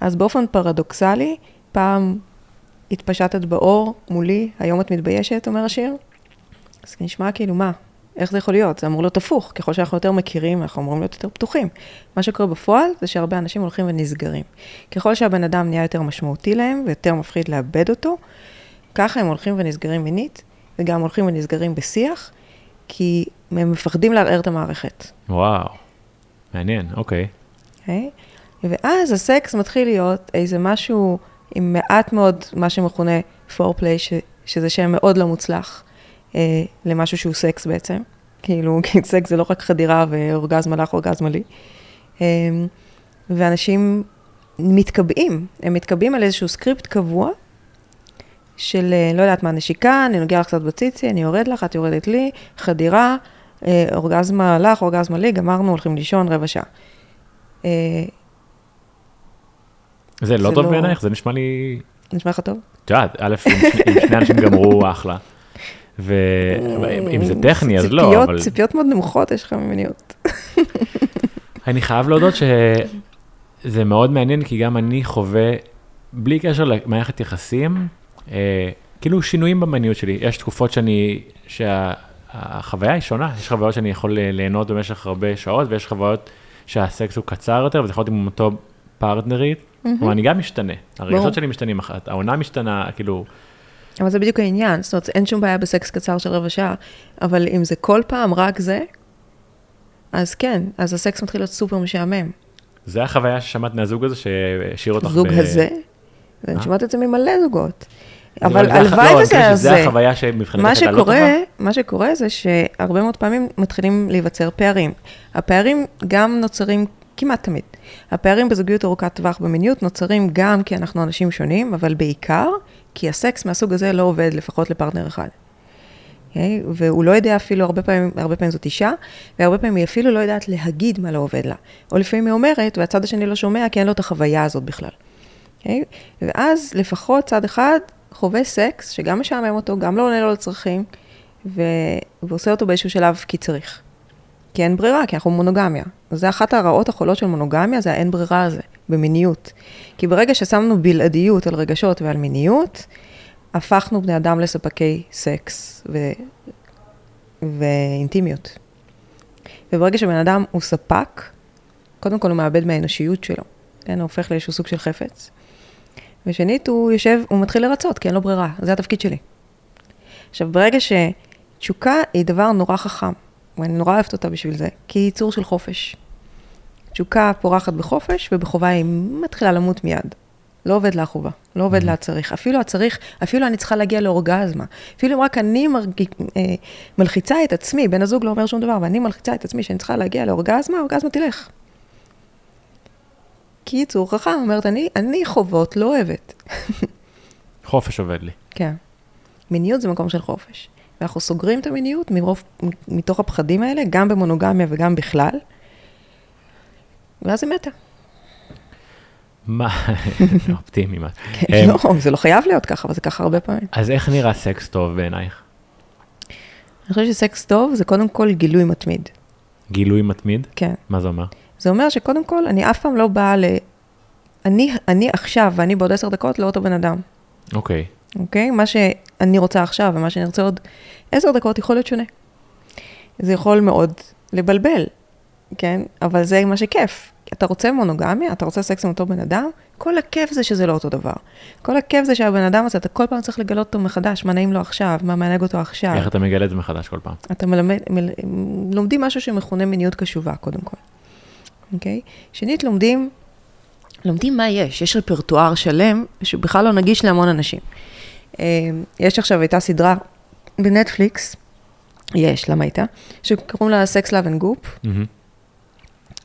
Speaker 2: אז באופן פרדוקסלי, פעם התפשטת באור מולי, היום את מתביישת, אומר השיר. אז נשמע כאילו, מה? איך זה יכול להיות? זה אמור להיות הפוך. ככל שאנחנו יותר מכירים, אנחנו אמורים להיות יותר פתוחים. מה שקורה בפועל, זה שהרבה אנשים הולכים ונסגרים. ככל שהבן אדם נהיה יותר משמעותי להם, ויותר מפחיד לאבד אותו, ככה הם הולכים ונסגרים מינית, וגם הולכים ונסגרים בשיח, כי הם מפחדים לערער את המערכת.
Speaker 1: וואו, מעניין, אוקיי.
Speaker 2: Okay. אוקיי? ואז הסקס מתחיל להיות איזה משהו עם מעט מאוד מה שמכונה foreplay, שזה שם מאוד לא מוצלח למשהו שהוא סקס בעצם. כאילו, סקס זה לא רק חדירה ואורגזמה לך, אורגזמה לי. אה, ואנשים מתקבעים, הם מתקבעים על איזשהו סקריפט קבוע של, אה, לא יודעת מה, נשיקה, אני נוגע לך קצת בציצי, אני יורד לך, את יורדת לי, חדירה, אה, אורגזמה לך, אורגזמה לי, גמרנו, הולכים לישון רבע שעה. אה,
Speaker 1: זה לא טוב לא- בעינייך? זה נשמע לי...
Speaker 2: נשמע לך טוב?
Speaker 1: את יודעת, א', אם שני אנשים גמרו, אחלה. ואם זה טכני, אז לא, אבל...
Speaker 2: ציפיות מאוד נמוכות יש לך ממיניות.
Speaker 1: אני חייב להודות שזה מאוד מעניין, כי גם אני חווה, בלי קשר למערכת יחסים, אה, כאילו שינויים במיניות שלי. יש תקופות שאני, שהחוויה היא שונה, יש חוויות שאני יכול ליהנות במשך הרבה שעות, ויש חוויות שהסקס הוא קצר יותר, וזה יכול להיות עם אותו פרטנרית. כלומר, אני גם משתנה, הרגשות שלי משתנים העונה משתנה, כאילו...
Speaker 2: אבל זה בדיוק העניין, זאת אומרת, אין שום בעיה בסקס קצר של רבע שעה, אבל אם זה כל פעם רק זה, אז כן, אז הסקס מתחיל להיות סופר משעמם.
Speaker 1: זה החוויה ששמעת מהזוג הזה שהשאיר אותך ב...
Speaker 2: זוג הזה? אני אה? שומעת את זה ממלא זוגות. אבל הלוואי וזה היה זה.
Speaker 1: זה החוויה שמבחינתך הייתה לא טובה?
Speaker 2: מה שקורה זה שהרבה מאוד פעמים מתחילים להיווצר פערים. הפערים גם נוצרים כמעט תמיד. הפערים בזוגיות ארוכת טווח במיניות נוצרים גם כי אנחנו אנשים שונים, אבל בעיקר כי הסקס מהסוג הזה לא עובד לפחות לפרטנר אחד. Okay? אוקיי? והוא לא יודע אפילו, הרבה פעמים, הרבה פעמים זאת אישה, והרבה פעמים היא אפילו לא יודעת להגיד מה לא עובד לה. או לפעמים היא אומרת, והצד השני לא שומע, כי אין לו את החוויה הזאת בכלל. Okay? אוקיי? ואז לפחות צד אחד חווה סקס, שגם משעמם אותו, גם לא עונה לו לצרכים, ו... ועושה אותו באיזשהו שלב כי צריך. כי אין ברירה, כי אנחנו מונוגמיה. זה אחת הרעות החולות של מונוגמיה, זה האין ברירה הזה, במיניות. כי ברגע ששמנו בלעדיות על רגשות ועל מיניות, הפכנו בני אדם לספקי סקס ו... ואינטימיות. וברגע שבן אדם הוא ספק, קודם כל הוא מאבד מהאנושיות שלו, כן? הוא הופך לאיזשהו סוג של חפץ. ושנית, הוא יושב, הוא מתחיל לרצות, כי אין לו ברירה, זה התפקיד שלי. עכשיו, ברגע שתשוקה היא דבר נורא חכם, ואני נורא אוהבת אותה בשביל זה, כי היא ייצור של חופש. תשוקה פורחת בחופש, ובחובה היא מתחילה למות מיד. לא עובד לה חובה, לא עובד לה הצריך. אפילו הצריך, אפילו אני צריכה להגיע לאורגזמה. אפילו אם רק אני מרג... אה, מלחיצה את עצמי, בן הזוג לא אומר שום דבר, ואני מלחיצה את עצמי שאני צריכה להגיע לאורגזמה, האורגזמה תלך. כי יצור חכם אומרת, אני, אני חובות לא אוהבת.
Speaker 1: חופש עובד לי.
Speaker 2: כן. מיניות זה מקום של חופש. ואנחנו סוגרים את המיניות מרוב, מתוך הפחדים האלה, גם במונוגמיה וגם בכלל, ואז היא מתה.
Speaker 1: מה, אופטימי, מה.
Speaker 2: כן,
Speaker 1: אמ,
Speaker 2: לא, זה לא חייב להיות ככה, אבל זה ככה הרבה פעמים.
Speaker 1: אז איך נראה סקס טוב בעינייך?
Speaker 2: אני חושבת שסקס טוב זה קודם כל גילוי מתמיד.
Speaker 1: גילוי מתמיד?
Speaker 2: כן.
Speaker 1: מה זה אומר?
Speaker 2: זה אומר שקודם כל, אני אף פעם לא באה ל... אני, אני עכשיו ואני בעוד עשר דקות לא אותו בן אדם.
Speaker 1: אוקיי.
Speaker 2: אוקיי? מה שאני רוצה עכשיו ומה שאני רוצה עוד עשר דקות יכול להיות שונה. זה יכול מאוד לבלבל, כן? אבל זה מה שכיף. אתה רוצה מונוגמיה? אתה רוצה סקס עם אותו בן אדם? כל הכיף זה שזה לא אותו דבר. כל הכיף זה שהבן אדם הזה, אתה כל פעם צריך לגלות אותו מחדש, מה נעים לו עכשיו, מה מענג אותו עכשיו.
Speaker 1: איך אתה מגלה את זה מחדש כל פעם?
Speaker 2: אתה מלמד, מל, לומדים משהו שמכונה מיניות קשובה, קודם כל. אוקיי? שנית, לומדים, לומדים מה יש. יש רפרטואר שלם שבכלל לא נגיש להמון אנשים. אה, יש עכשיו, הייתה סדרה בנטפליקס, יש, למה הייתה? שקוראים לה Sex Love and Goop. Mm-hmm.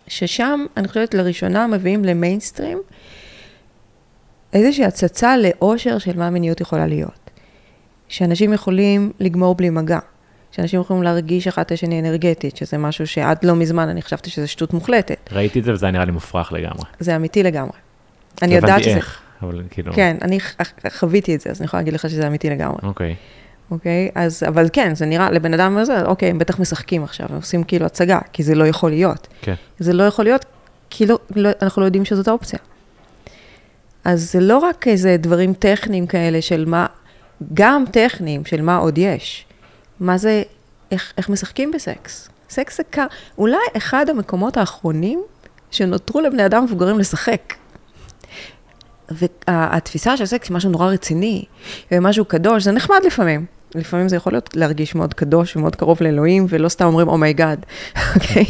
Speaker 2: ששם, אני חושבת, לראשונה מביאים למיינסטרים איזושהי הצצה לאושר של מה מיניות יכולה להיות. שאנשים יכולים לגמור בלי מגע. שאנשים יכולים להרגיש אחד את השני אנרגטית, שזה משהו שעד לא מזמן אני חשבתי שזה שטות מוחלטת.
Speaker 1: ראיתי את זה וזה היה נראה לי מופרך לגמרי.
Speaker 2: זה אמיתי לגמרי. אני יודעת שזה...
Speaker 1: איך, אבל כאילו...
Speaker 2: כן, אני חוויתי את זה, אז אני יכולה להגיד לך שזה אמיתי לגמרי.
Speaker 1: אוקיי.
Speaker 2: אוקיי? אז, אבל כן, זה נראה, לבן אדם הזה, אוקיי, הם בטח משחקים עכשיו, הם עושים כאילו הצגה, כי זה לא יכול להיות.
Speaker 1: כן.
Speaker 2: זה לא יכול להיות, כי לא, לא, אנחנו לא יודעים שזאת האופציה. אז זה לא רק איזה דברים טכניים כאלה של מה, גם טכניים של מה עוד יש. מה זה, איך, איך משחקים בסקס. סקס זה קר, אולי אחד המקומות האחרונים שנותרו לבני אדם מבוגרים לשחק. והתפיסה של סקס היא משהו נורא רציני, ומשהו קדוש, זה נחמד לפעמים. לפעמים זה יכול להיות להרגיש מאוד קדוש ומאוד קרוב לאלוהים, ולא סתם אומרים oh my god, oh אוקיי?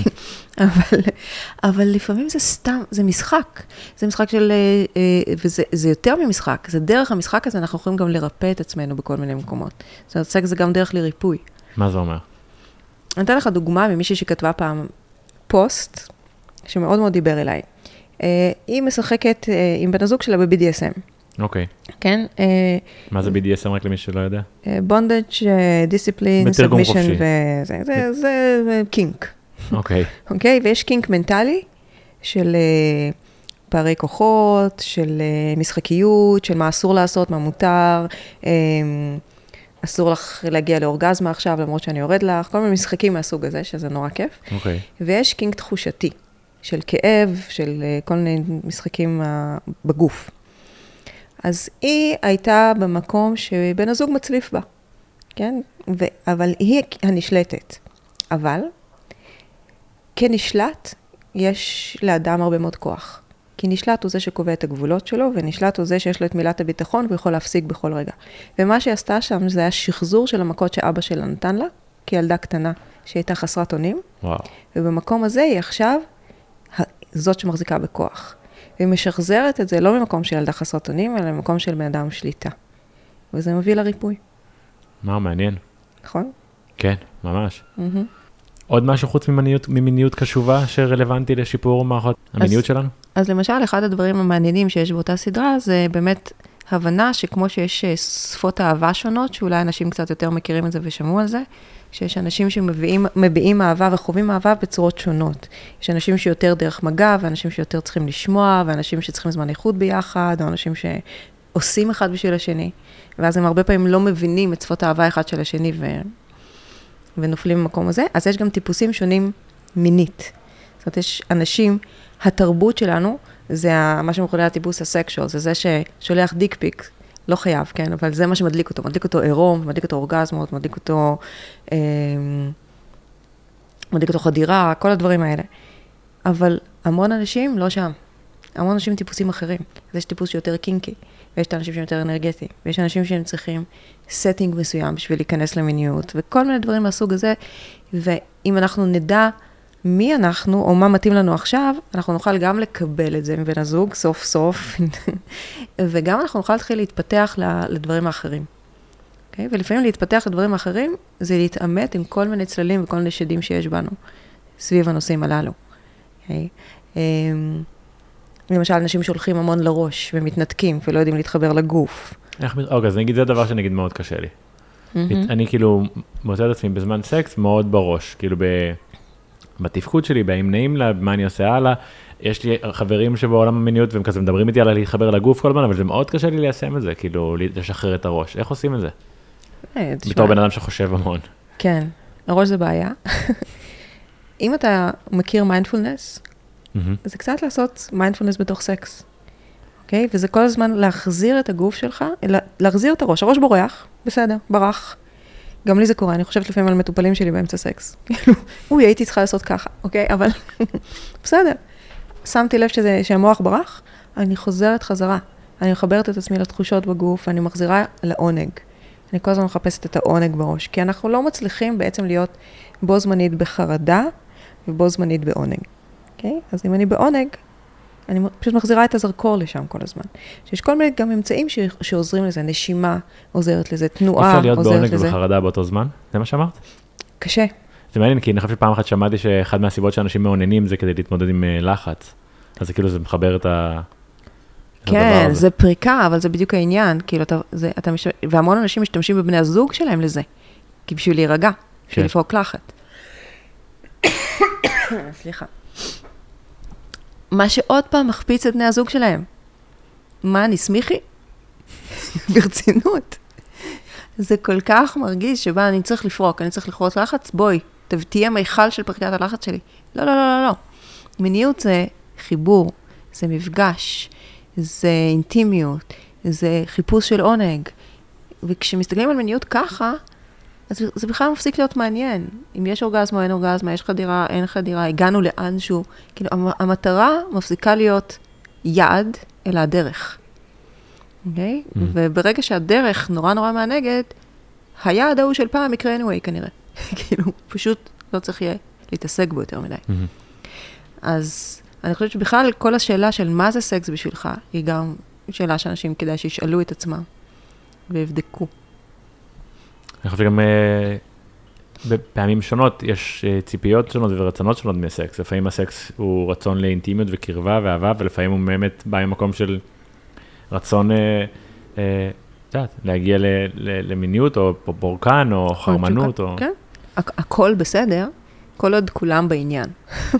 Speaker 2: אבל, אבל לפעמים זה סתם, זה משחק. זה משחק של, אה, אה, וזה יותר ממשחק, זה דרך המשחק הזה, אנחנו יכולים גם לרפא את עצמנו בכל מיני מקומות. אומרת, סקס זה גם דרך לריפוי.
Speaker 1: מה זה אומר?
Speaker 2: אני אתן לך דוגמה ממישהי שכתבה פעם פוסט, שמאוד מאוד דיבר אליי. אה, היא משחקת עם בן הזוג שלה ב-BDSM.
Speaker 1: אוקיי.
Speaker 2: כן?
Speaker 1: אה, מה זה BDSM רק למי שלא יודע?
Speaker 2: bondage, discipline, submission וזה, זה, זה kink.
Speaker 1: אוקיי.
Speaker 2: אוקיי? ויש kink מנטלי של פערי כוחות, של משחקיות, של מה אסור לעשות, מה מותר. אסור לך להגיע לאורגזמה עכשיו, למרות שאני יורד לך, כל מיני משחקים מהסוג הזה, שזה נורא כיף.
Speaker 1: אוקיי. Okay.
Speaker 2: ויש kink תחושתי, של כאב, של כל מיני משחקים בגוף. אז היא הייתה במקום שבן הזוג מצליף בה, כן? ו- אבל היא הנשלטת. אבל כנשלט, יש לאדם הרבה מאוד כוח. כי נשלט הוא זה שקובע את הגבולות שלו, ונשלט הוא זה שיש לו את מילת הביטחון, והוא יכול להפסיק בכל רגע. ומה שהיא עשתה שם זה היה שחזור של המכות שאבא שלה נתן לה, כילדה קטנה שהייתה חסרת אונים.
Speaker 1: וואו.
Speaker 2: ובמקום הזה היא עכשיו זאת שמחזיקה בכוח. והיא משחזרת את זה לא ממקום של ילדה חסרת אונים, אלא ממקום של בן אדם שליטה. וזה מביא לריפוי.
Speaker 1: מה, מעניין.
Speaker 2: נכון?
Speaker 1: כן, ממש. Mm-hmm. עוד משהו חוץ ממיניות, ממיניות קשובה שרלוונטי לשיפור מערכות המיניות
Speaker 2: אז,
Speaker 1: שלנו?
Speaker 2: אז למשל, אחד הדברים המעניינים שיש באותה סדרה, זה באמת הבנה שכמו שיש אה, שפות אהבה שונות, שאולי אנשים קצת יותר מכירים את זה ושמעו על זה, שיש אנשים שמביעים אהבה וחווים אהבה בצורות שונות. יש אנשים שיותר דרך מגע, ואנשים שיותר צריכים לשמוע, ואנשים שצריכים זמן איכות ביחד, או אנשים שעושים אחד בשביל השני, ואז הם הרבה פעמים לא מבינים את שפות האהבה אחד של השני ו... ונופלים במקום הזה. אז יש גם טיפוסים שונים מינית. זאת אומרת, יש אנשים, התרבות שלנו, זה מה שמכונה הטיפוס הסקשואל, זה זה ששולח דיק פיק, לא חייב, כן, אבל זה מה שמדליק אותו, מדליק אותו עירום, מדליק אותו אורגזמות, מדליק אותו, אה, מדליק אותו חדירה, כל הדברים האלה. אבל המון אנשים לא שם. המון אנשים טיפוסים אחרים. אז יש טיפוס שיותר קינקי, ויש את האנשים שהם יותר אנרגטיים, ויש אנשים שהם צריכים setting מסוים בשביל להיכנס למיניות, וכל מיני דברים מהסוג הזה. ואם אנחנו נדע מי אנחנו, או מה מתאים לנו עכשיו, אנחנו נוכל גם לקבל את זה מבן הזוג, סוף סוף, וגם אנחנו נוכל להתחיל להתפתח לדברים האחרים. Okay? אוקיי? ולפעמים להתפתח לדברים האחרים, זה להתעמת עם כל מיני צללים וכל מיני שדים שיש בנו, סביב הנושאים הללו. Okay? אוקיי? Um, למשל, אנשים שהולכים המון לראש ומתנתקים ולא יודעים להתחבר לגוף.
Speaker 1: אוקיי, אז נגיד זה דבר שנגיד מאוד קשה לי. אני כאילו מוצא את עצמי בזמן סקס מאוד בראש, כאילו ב... בתפקוד שלי, בהאם נעים לה, מה אני עושה הלאה. יש לי חברים שבעולם המיניות והם כזה מדברים איתי על להתחבר לגוף כל הזמן, אבל זה מאוד קשה לי ליישם את זה, כאילו לשחרר את הראש. איך עושים את זה? אה, בתור בן אדם שחושב המון.
Speaker 2: כן, הראש זה בעיה. אם אתה מכיר מיינדפולנס, זה קצת לעשות מיינדפולנס בתוך סקס, אוקיי? וזה כל הזמן להחזיר את הגוף שלך, להחזיר את הראש. הראש בורח, בסדר, ברח. גם לי זה קורה, אני חושבת לפעמים על מטופלים שלי באמצע סקס. כאילו, אוי, הייתי צריכה לעשות ככה, אוקיי? אבל בסדר. שמתי לב שזה, שהמוח ברח, אני חוזרת חזרה. אני מחברת את עצמי לתחושות בגוף, ואני מחזירה לעונג. אני כל הזמן מחפשת את העונג בראש, כי אנחנו לא מצליחים בעצם להיות בו זמנית בחרדה ובו זמנית בעונג. אוקיי? אז אם אני בעונג, אני פשוט מחזירה את הזרקור לשם כל הזמן. שיש כל מיני גם אמצעים ש... שעוזרים לזה, נשימה עוזרת לזה, תנועה עוזרת לזה.
Speaker 1: אפשר להיות בעונג ובחרדה באותו זמן? זה מה שאמרת?
Speaker 2: קשה.
Speaker 1: זה מעניין, כי אני חושב שפעם אחת שמעתי שאחד מהסיבות שאנשים מעוננים זה כדי להתמודד עם אה, לחץ. אז זה כאילו זה מחבר את ה...
Speaker 2: כן, זה פריקה, אבל זה בדיוק העניין. כאילו, אתה, זה, אתה מש... והמון אנשים משתמשים בבני הזוג שלהם לזה. כי בשביל להירגע, בשביל כן. לפרוק לחץ. סליחה. מה שעוד פעם מחפיץ את בני הזוג שלהם. מה, אני סמיכי? ברצינות. זה כל כך מרגיש שבה אני צריך לפרוק, אני צריך לכרות לחץ, בואי, תהיה מיכל של פריקת הלחץ שלי. לא, לא, לא, לא, לא. מיניות זה חיבור, זה מפגש, זה אינטימיות, זה חיפוש של עונג. וכשמסתכלים על מיניות ככה, אז זה בכלל מפסיק להיות מעניין. אם יש אורגזמה, אין אורגזמה, יש חדירה, אין חדירה, הגענו לאנשהו. כאילו, המטרה מפסיקה להיות יעד, אלא הדרך. אוקיי? Okay? Mm. וברגע שהדרך נורא נורא מענגת, היעד ההוא של פעם יקרה anyway כנראה. כאילו, פשוט לא צריך יהיה להתעסק בו יותר מדי. Mm-hmm. אז אני חושבת שבכלל כל השאלה של מה זה סקס בשבילך, היא גם שאלה שאנשים כדאי שישאלו את עצמם ויבדקו.
Speaker 1: אני חושב שגם אה, בפעמים שונות יש אה, ציפיות שונות ורצונות שונות מסקס. לפעמים הסקס הוא רצון לאינטימיות וקרבה ואהבה, ולפעמים הוא באמת בא ממקום של רצון, אה, את יודעת, להגיע למיניות או בורקן או חרמנות. או...
Speaker 2: כן, הכל בסדר, כל עוד כולם בעניין.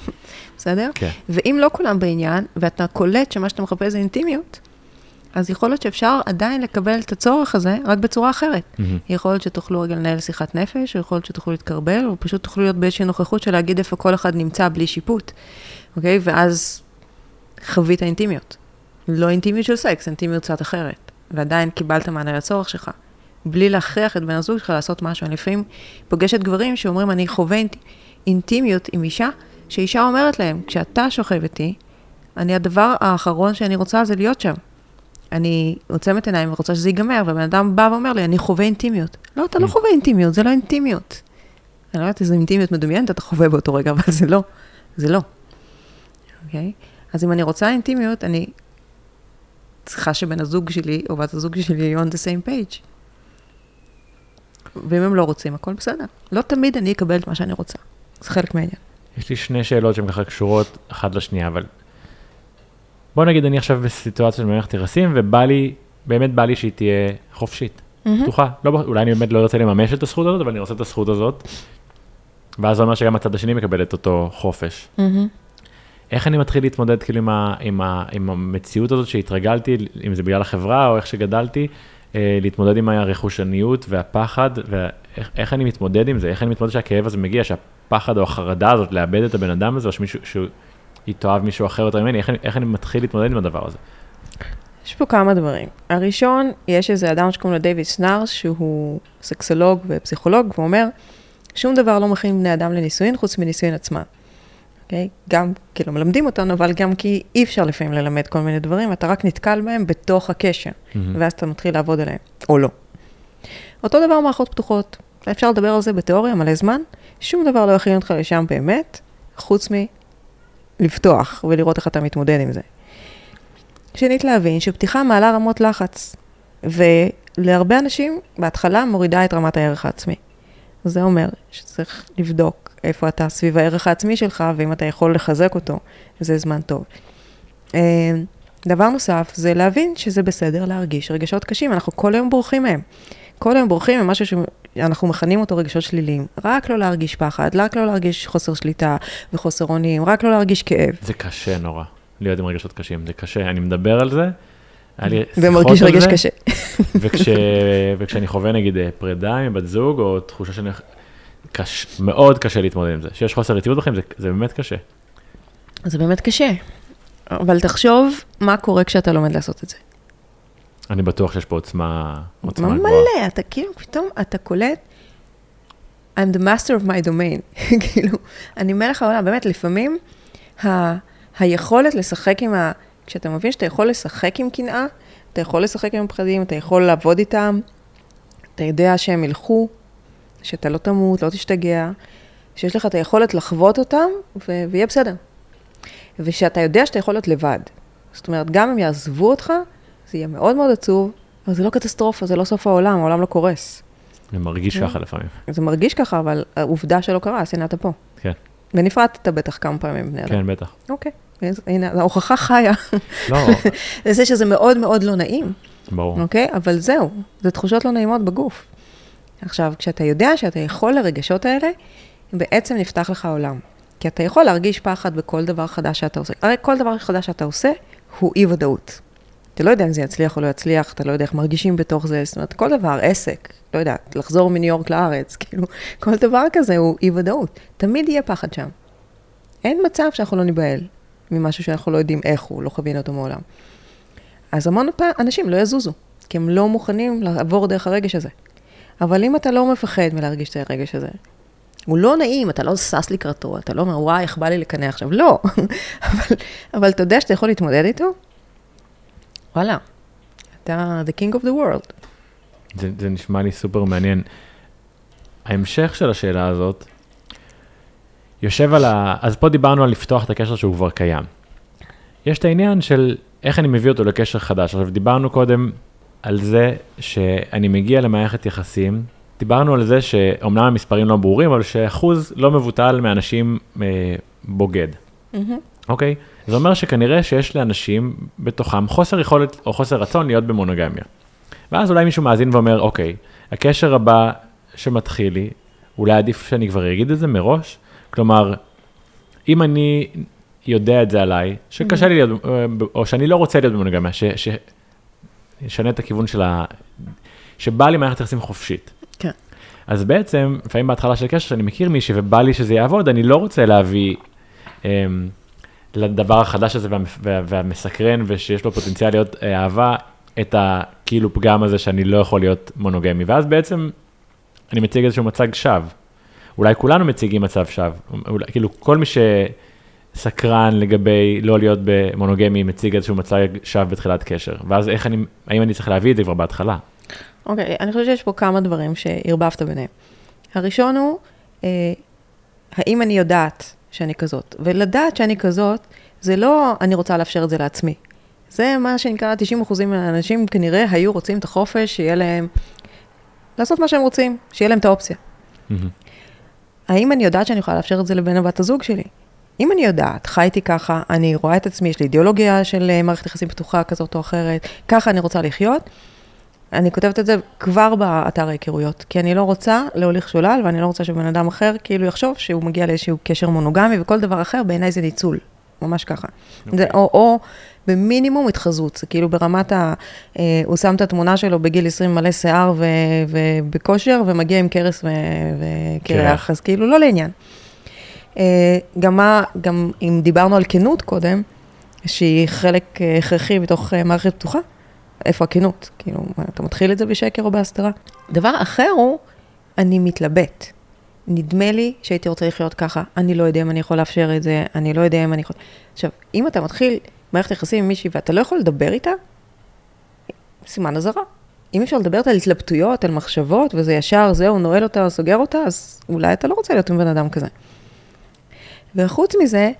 Speaker 2: בסדר? כן. ואם לא כולם בעניין, ואתה קולט שמה שאתה מחפש זה אינטימיות, אז יכול להיות שאפשר עדיין לקבל את הצורך הזה, רק בצורה אחרת. Mm-hmm. יכול להיות שתוכלו רגע לנהל שיחת נפש, או יכול להיות שתוכלו להתקרבל, או פשוט תוכלו להיות באיזושהי נוכחות של להגיד איפה כל אחד נמצא בלי שיפוט, אוקיי? ואז חווית אינטימיות. לא אינטימיות של סקס, אינטימיות קצת אחרת. ועדיין קיבלת מענה לצורך שלך. בלי להכריח את בן הזוג שלך לעשות משהו. אני לפעמים פוגשת גברים שאומרים, אני חווה אינט... אינטימיות עם אישה, שאישה אומרת להם, כשאתה שוכב איתי, אני, הדבר האחרון שאני רוצה זה להיות שם. אני עוצמת עיניים ורוצה שזה ייגמר, ובן אדם בא ואומר לי, אני חווה אינטימיות. לא, אתה לא mm. חווה אינטימיות, זה לא אינטימיות. אני לא יודעת איזה אינטימיות מדומיינת אתה חווה באותו רגע, אבל זה לא, זה לא. אוקיי? Okay? אז אם אני רוצה אינטימיות, אני צריכה שבן הזוג שלי, או בת הזוג שלי, יהיו on the same page. ואם הם לא רוצים, הכל בסדר. לא תמיד אני אקבל את מה שאני רוצה. זה חלק מהעניין.
Speaker 1: יש לי שני שאלות שהן ככה קשורות אחת לשנייה, אבל בוא נגיד אני עכשיו בסיטואציה של מערכת יחסים, ובא לי, באמת בא לי שהיא תהיה חופשית, פתוחה. לא, אולי אני באמת לא ארצה לממש את הזכות הזאת, אבל אני רוצה את הזכות הזאת. ואז זה אומר שגם הצד השני מקבל את אותו חופש. איך אני מתחיל להתמודד כאילו עם, ה, עם, ה, עם המציאות הזאת שהתרגלתי, אם זה בגלל החברה או איך שגדלתי, אה, להתמודד עם הרכושניות והפחד, ואיך אני מתמודד עם זה, איך אני מתמודד שהכאב הזה מגיע, שהפחד או החרדה הזאת לאבד את הבן אדם הזה, או שמישהו, שהיא תאהב מישהו אחר יותר ממני, איך, איך אני מתחיל להתמודד עם הדבר הזה.
Speaker 2: יש פה כמה דברים. הראשון, יש איזה אדם שקוראים לו דיוויד סנארס, שהוא סקסולוג ופסיכולוג, והוא אומר, שום דבר לא מכין בני אדם לנישואין חוץ מנישואין עצמם. אוקיי? Okay? גם כאילו מלמדים אותנו, אבל גם כי אי אפשר לפעמים ללמד כל מיני דברים, אתה רק נתקל בהם בתוך הקשר, mm-hmm. ואז אתה מתחיל לעבוד עליהם, או לא. אותו דבר מערכות פתוחות, אפשר לדבר על זה בתיאוריה מלא זמן, שום דבר לא יכין אותך לשם באמת, חוץ מלפתוח ולראות איך אתה מתמודד עם זה. שנית, להבין שפתיחה מעלה רמות לחץ, ולהרבה אנשים, בהתחלה מורידה את רמת הערך העצמי. זה אומר שצריך לבדוק איפה אתה סביב הערך העצמי שלך, ואם אתה יכול לחזק אותו, זה זמן טוב. אה, דבר נוסף, זה להבין שזה בסדר להרגיש רגשות קשים, אנחנו כל היום בורחים מהם. כל היום בורחים ממשהו שאנחנו מכנים אותו רגשות שליליים. רק לא להרגיש פחד, רק לא להרגיש חוסר שליטה וחוסר אונים, רק לא להרגיש כאב.
Speaker 1: זה קשה נורא, להיות עם רגשות קשים, זה קשה, אני מדבר על זה.
Speaker 2: ומרגיש רגש זה, קשה.
Speaker 1: וכש, וכשאני חווה נגיד אה, פרידה עם בת זוג, או תחושה שאני... קש, מאוד קשה להתמודד עם זה. שיש חוסר יציבות בחיים, זה, זה באמת קשה.
Speaker 2: זה באמת קשה. אבל תחשוב מה קורה כשאתה לומד לעשות את זה.
Speaker 1: אני בטוח שיש פה עוצמה, עוצמה
Speaker 2: גבוהה. מלא, אתה כאילו פתאום, אתה קולט, I'm the master of my domain. כאילו, אני מלך העולם, באמת, לפעמים ה, היכולת לשחק עם ה... כשאתה מבין שאתה יכול לשחק עם קנאה, אתה יכול לשחק עם פחדים, אתה יכול לעבוד איתם, אתה יודע שהם ילכו, שאתה לא תמות, לא תשתגע, שיש לך את היכולת לחוות אותם, ו- ויהיה בסדר. ושאתה יודע שאתה יכול להיות לבד. זאת אומרת, גם אם יעזבו אותך, זה יהיה מאוד מאוד עצוב, אבל זה לא קטסטרופה, זה לא סוף העולם, העולם לא קורס.
Speaker 1: זה מרגיש. ככה לפעמים.
Speaker 2: זה מרגיש ככה, אבל העובדה שלא קרה, אז הנה אתה פה.
Speaker 1: כן.
Speaker 2: ונפרדת בטח כמה פעמים בני אדם.
Speaker 1: כן, בטח.
Speaker 2: אוקיי, הנה, ההוכחה חיה. לא. לזה שזה מאוד מאוד לא נעים.
Speaker 1: ברור.
Speaker 2: אוקיי? אבל זהו, זה תחושות לא נעימות בגוף. עכשיו, כשאתה יודע שאתה יכול לרגשות האלה, בעצם נפתח לך עולם. כי אתה יכול להרגיש פחד בכל דבר חדש שאתה עושה. הרי כל דבר חדש שאתה עושה הוא אי-ודאות. אתה לא יודע אם זה יצליח או לא יצליח, אתה לא יודע איך מרגישים בתוך זה, זאת אומרת, כל דבר, עסק, לא יודעת, לחזור מניו יורק לארץ, כאילו, כל דבר כזה הוא אי-ודאות. תמיד יהיה פחד שם. אין מצב שאנחנו לא ניבהל ממשהו שאנחנו לא יודעים איך הוא, לא חווינו אותו מעולם. אז המון פעם אנשים לא יזוזו, כי הם לא מוכנים לעבור דרך הרגש הזה. אבל אם אתה לא מפחד מלהרגיש את הרגש הזה, הוא לא נעים, אתה לא שש לקראתו, אתה לא אומר, וואי, איך בא לי לקנא עכשיו, לא. אבל, אבל אתה יודע שאתה יכול להתמודד איתו? וואלה, אתה the king of the world.
Speaker 1: זה, זה נשמע לי סופר מעניין. ההמשך של השאלה הזאת, יושב על ה... אז פה דיברנו על לפתוח את הקשר שהוא כבר קיים. יש את העניין של איך אני מביא אותו לקשר חדש. עכשיו, דיברנו קודם על זה שאני מגיע למערכת יחסים, דיברנו על זה שאומנם המספרים לא ברורים, אבל שאחוז לא מבוטל מאנשים אה, בוגד. Mm-hmm. אוקיי? זה אומר שכנראה שיש לאנשים בתוכם חוסר יכולת או חוסר רצון להיות במונוגמיה. ואז אולי מישהו מאזין ואומר, אוקיי, הקשר הבא שמתחיל לי, אולי עדיף שאני כבר אגיד את זה מראש? כלומר, אם אני יודע את זה עליי, שקשה לי להיות, או שאני לא רוצה להיות במונוגמיה, שישנה את הכיוון של ה... שבא לי מערכת יחסים חופשית.
Speaker 2: כן.
Speaker 1: אז בעצם, לפעמים בהתחלה של קשר, שאני מכיר מישהי ובא לי שזה יעבוד, אני לא רוצה להביא אמ, לדבר החדש הזה וה, וה, והמסקרן ושיש לו פוטנציאל להיות אה, אהבה, את הכאילו פגם הזה שאני לא יכול להיות מונוגמי. ואז בעצם אני מציג איזשהו מצג שווא. אולי כולנו מציגים מצב שווא. אולי, כאילו כל מי שסקרן לגבי לא להיות במונוגמי מציג איזשהו מצג שווא בתחילת קשר. ואז איך אני, האם אני צריך להביא את זה כבר בהתחלה?
Speaker 2: אוקיי, okay, אני חושבת שיש פה כמה דברים שערבבת ביניהם. הראשון הוא, אה, האם אני יודעת שאני כזאת? ולדעת שאני כזאת, זה לא אני רוצה לאפשר את זה לעצמי. זה מה שנקרא 90% מהאנשים כנראה היו רוצים את החופש, שיהיה להם, לעשות מה שהם רוצים, שיהיה להם את האופציה. Mm-hmm. האם אני יודעת שאני יכולה לאפשר את זה לבן הבת הזוג שלי? אם אני יודעת, חייתי ככה, אני רואה את עצמי, יש לי אידיאולוגיה של אה, מערכת יחסים פתוחה כזאת או אחרת, ככה אני רוצה לחיות, אני כותבת את זה כבר באתר ההיכרויות, כי אני לא רוצה להוליך שולל, ואני לא רוצה שבן אדם אחר כאילו יחשוב שהוא מגיע לאיזשהו קשר מונוגמי, וכל דבר אחר בעיניי זה ניצול, ממש ככה. Okay. זה, אוקיי. או, או במינימום התחזות, זה כאילו ברמת ה... אה, הוא שם את התמונה שלו בגיל 20 מלא שיער ו, ובכושר, ומגיע עם קרס וקרח, אז כאילו לא לעניין. אה, גם מה, גם אם דיברנו על כנות קודם, שהיא חלק אה, הכרחי בתוך אה, מערכת פתוחה, איפה הכנות? כאילו, אתה מתחיל את זה בשקר או בהסתרה? דבר אחר הוא, אני מתלבט. נדמה לי שהייתי רוצה לחיות ככה, אני לא יודע אם אני יכול לאפשר את זה, אני לא יודע אם אני יכול... עכשיו, אם אתה מתחיל מערכת יחסים עם מישהי ואתה לא יכול לדבר איתה, סימן אזהרה. אם אפשר לדבר על התלבטויות, על מחשבות, וזה ישר, זהו, נועל אותה, סוגר אותה, אז אולי אתה לא רוצה להיות עם בן אדם כזה. וחוץ מזה,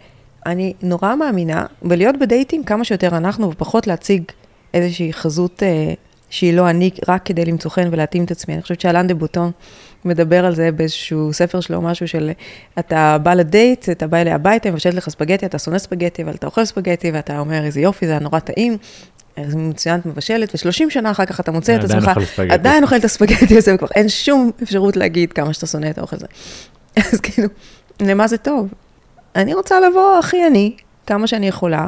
Speaker 2: אני נורא מאמינה בלהיות בדייטים כמה שיותר אנחנו, ופחות להציג איזושהי חזות אה, שהיא לא אני, רק כדי למצוא חן ולהתאים את עצמי. אני חושבת שאלן דה בוטון מדבר על זה באיזשהו ספר שלו, משהו של, אתה בא לדייט, אתה בא אליה הביתה, מבשלת לך ספגטי, אתה שונא ספגטי, אבל אתה אוכל ספגטי, ואתה אומר, איזה יופי, זה היה נורא טעים. מצוין, מבשלת, ו-30 שנה אחר כך אתה מוצא את עצמך, עדיין אוכל את הספגטי הזה, וכבר אין שום אפשרות להגיד כמה שאתה שונא את האוכל הזה. אז כאילו, למה זה טוב? אני רוצה לבוא הכי אני, כמה שאני יכולה,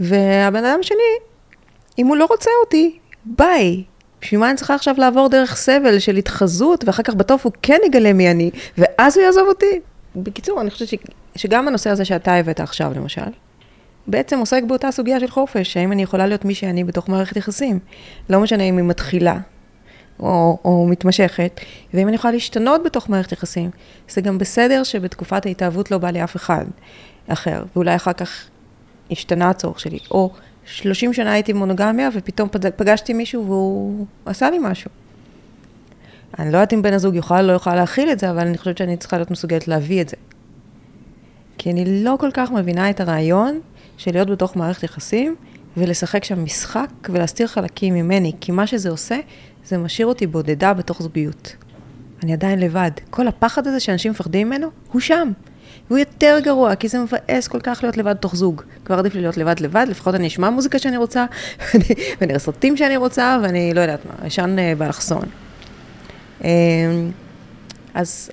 Speaker 2: והבן אדם שלי, אם הוא לא רוצה אותי, ביי. בשביל מה אני צריכה עכשיו לעבור דרך סבל של התחזות, ואחר כך בטוף הוא כן יגלה מי אני, ואז הוא יעזוב אותי? בקיצור, אני חושבת ש... שגם הנושא הזה שאתה הבאת עכשיו, למשל, בעצם עוסק באותה סוגיה של חופש, האם אני יכולה להיות מי שאני בתוך מערכת יחסים. לא משנה אם היא מתחילה או, או מתמשכת, ואם אני יכולה להשתנות בתוך מערכת יחסים, זה גם בסדר שבתקופת ההתאהבות לא בא לי אף אחד אחר, ואולי אחר כך השתנה הצורך שלי, או 30 שנה הייתי מונוגמיה ופתאום פגשתי מישהו והוא עשה לי משהו. אני לא יודעת אם בן הזוג יוכל או לא יוכל להכיל את זה, אבל אני חושבת שאני צריכה להיות מסוגלת להביא את זה. כי אני לא כל כך מבינה את הרעיון של להיות בתוך מערכת יחסים ולשחק שם משחק ולהסתיר חלקים ממני, כי מה שזה עושה, זה משאיר אותי בודדה בתוך זוגיות. אני עדיין לבד. כל הפחד הזה שאנשים מפחדים ממנו, הוא שם. והוא יותר גרוע, כי זה מבאס כל כך להיות לבד בתוך זוג. כבר עדיף לי להיות לבד לבד, לפחות אני אשמע מוזיקה שאני רוצה, ואני אראה סרטים שאני רוצה, ואני לא יודעת מה, אשן אה, באלכסון. אמ, אז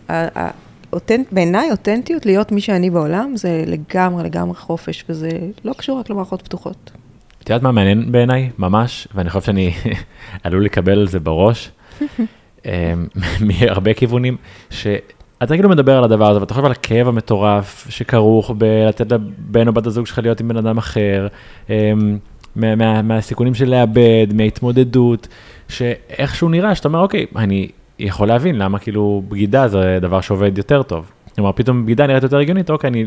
Speaker 2: אותנט, בעיניי אותנטיות, להיות מי שאני בעולם, זה לגמרי לגמרי חופש, וזה לא קשור רק למערכות פתוחות.
Speaker 1: את יודעת מה מעניין בעיניי? ממש, ואני חושב שאני עלול לקבל על זה בראש, אמ, מהרבה כיוונים, שאתה כאילו מדבר על הדבר הזה, ואתה חושב על הכאב המטורף שכרוך בלתת לבן או בת הזוג שלך להיות עם בן אדם אחר, אמ, מה, מהסיכונים של לאבד, מההתמודדות, שאיכשהו נראה שאתה אומר, אוקיי, אני יכול להבין למה כאילו בגידה זה דבר שעובד יותר טוב. כלומר, פתאום בגידה נראית יותר הגיונית, אוקיי, אני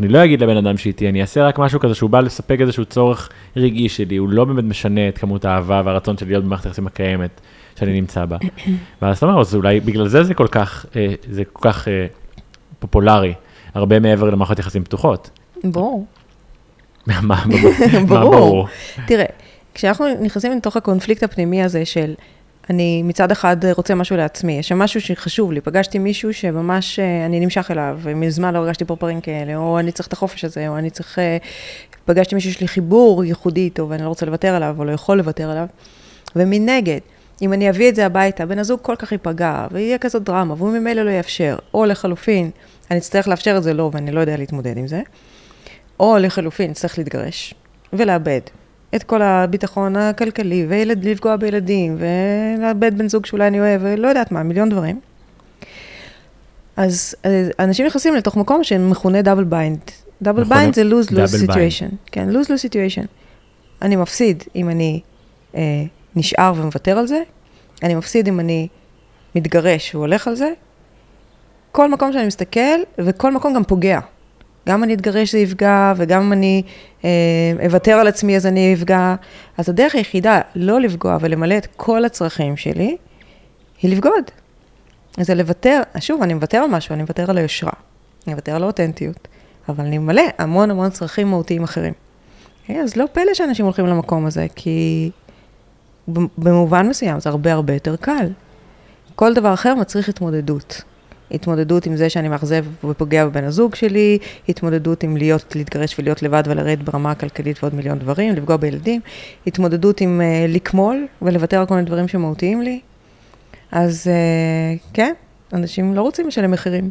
Speaker 1: אני לא אגיד לבן אדם שאיתי, אני אעשה רק משהו כזה שהוא בא לספק איזשהו צורך רגעי שלי, הוא לא באמת משנה את כמות האהבה והרצון שלי להיות במערכת היחסים הקיימת שאני נמצא בה. ואז אתה אומר, אז אולי בגלל זה זה כל כך, אה, זה כל כך אה, פופולרי, הרבה מעבר למערכות יחסים פתוחות.
Speaker 2: ברור.
Speaker 1: מה ברור?
Speaker 2: תראה, כשאנחנו נכנסים לתוך הקונפליקט הפנימי הזה של אני מצד אחד רוצה משהו לעצמי, יש שם משהו שחשוב לי, פגשתי מישהו שממש אה, אני נמשך אליו, ומזמן לא הרגשתי פרפרים כאלה, או אני צריך את החופש הזה, או אני צריך, אה, פגשתי מישהו שיש לי חיבור ייחודי איתו, ואני לא רוצה לוותר עליו, או לא יכול לוותר עליו. ומנגד, אם אני אביא את זה הביתה, בן הזוג כל כך ייפגע, ויהיה כזאת דרמה, והוא ממילא לא יאפשר, או לחלופין, אני אצטרך לאפשר את זה לו, ואני לא יודע להתמודד עם זה, או לחלופין, צריך להתגרש, ולאבד, את כל הביטחון הכלכלי, ולפגוע בילדים, ולאבד בן זוג שאולי אני אוהב, ולא יודעת מה, מיליון דברים. אז אנשים נכנסים לתוך מקום שמכונה double bind. double bind זה lose-lose situation. כן, lose-lose situation. אני מפסיד אם אני אה, נשאר ומוותר על זה, אני מפסיד אם אני מתגרש והולך על זה. כל מקום שאני מסתכל, וכל מקום גם פוגע. גם אני אתגרש זה יפגע, וגם אם אני אה, אוותר על עצמי אז אני אפגע. אז הדרך היחידה לא לפגוע ולמלא את כל הצרכים שלי, היא לבגוד. זה לוותר, שוב, אני מוותר על משהו, אני מוותר על היושרה, אני מוותר על האותנטיות, אבל אני ממלא המון המון צרכים מהותיים אחרים. Okay, אז לא פלא שאנשים הולכים למקום הזה, כי במובן מסוים זה הרבה הרבה יותר קל. כל דבר אחר מצריך התמודדות. התמודדות עם זה שאני מאכזב ופוגע בבן הזוג שלי, התמודדות עם להיות, להתגרש ולהיות לבד ולרדת ברמה הכלכלית ועוד מיליון דברים, לפגוע בילדים, התמודדות עם uh, לקמול ולוותר על כל מיני דברים שמהותיים לי. אז uh, כן, אנשים לא רוצים לשלם מחירים.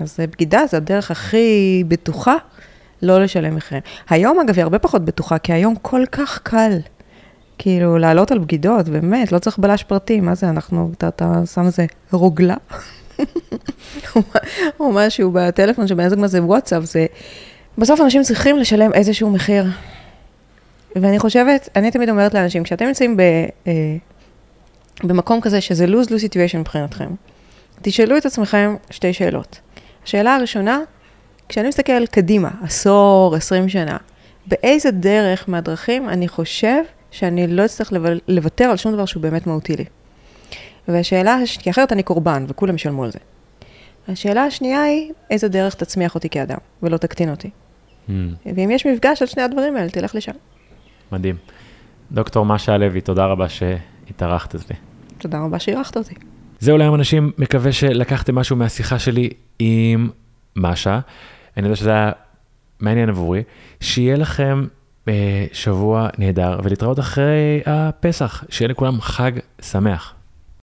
Speaker 2: אז uh, בגידה זה הדרך הכי בטוחה לא לשלם מחירים. היום, אגב, היא הרבה פחות בטוחה, כי היום כל כך קל. כאילו, לעלות על בגידות, באמת, לא צריך בלש פרטי, מה זה, אנחנו, אתה, אתה שם איזה רוגלה, או משהו בטלפון שבן זוג מה זה וואטסאפ, זה... בסוף אנשים צריכים לשלם איזשהו מחיר. ואני חושבת, אני תמיד אומרת לאנשים, כשאתם נמצאים ב, אה, במקום כזה שזה lose-lose situation מבחינתכם, תשאלו את עצמכם שתי שאלות. השאלה הראשונה, כשאני מסתכל קדימה, עשור, עשרים שנה, באיזה דרך מהדרכים אני חושב שאני לא אצטרך לוותר על שום דבר שהוא באמת מהותי לי. והשאלה, כי אחרת אני קורבן, וכולם ישלמו על זה. השאלה השנייה היא, איזה דרך תצמיח אותי כאדם, ולא תקטין אותי. Mm. ואם יש מפגש על שני הדברים האלה, תלך לשם.
Speaker 1: מדהים. דוקטור משה לוי, תודה רבה שהתארחת אצלי.
Speaker 2: תודה רבה שאירחת אותי.
Speaker 1: זהו להיום אנשים, מקווה שלקחתם משהו מהשיחה שלי עם משה. אני יודע שזה היה מעניין עבורי. שיהיה לכם שבוע נהדר, ולהתראות אחרי הפסח. שיהיה לכולם חג שמח.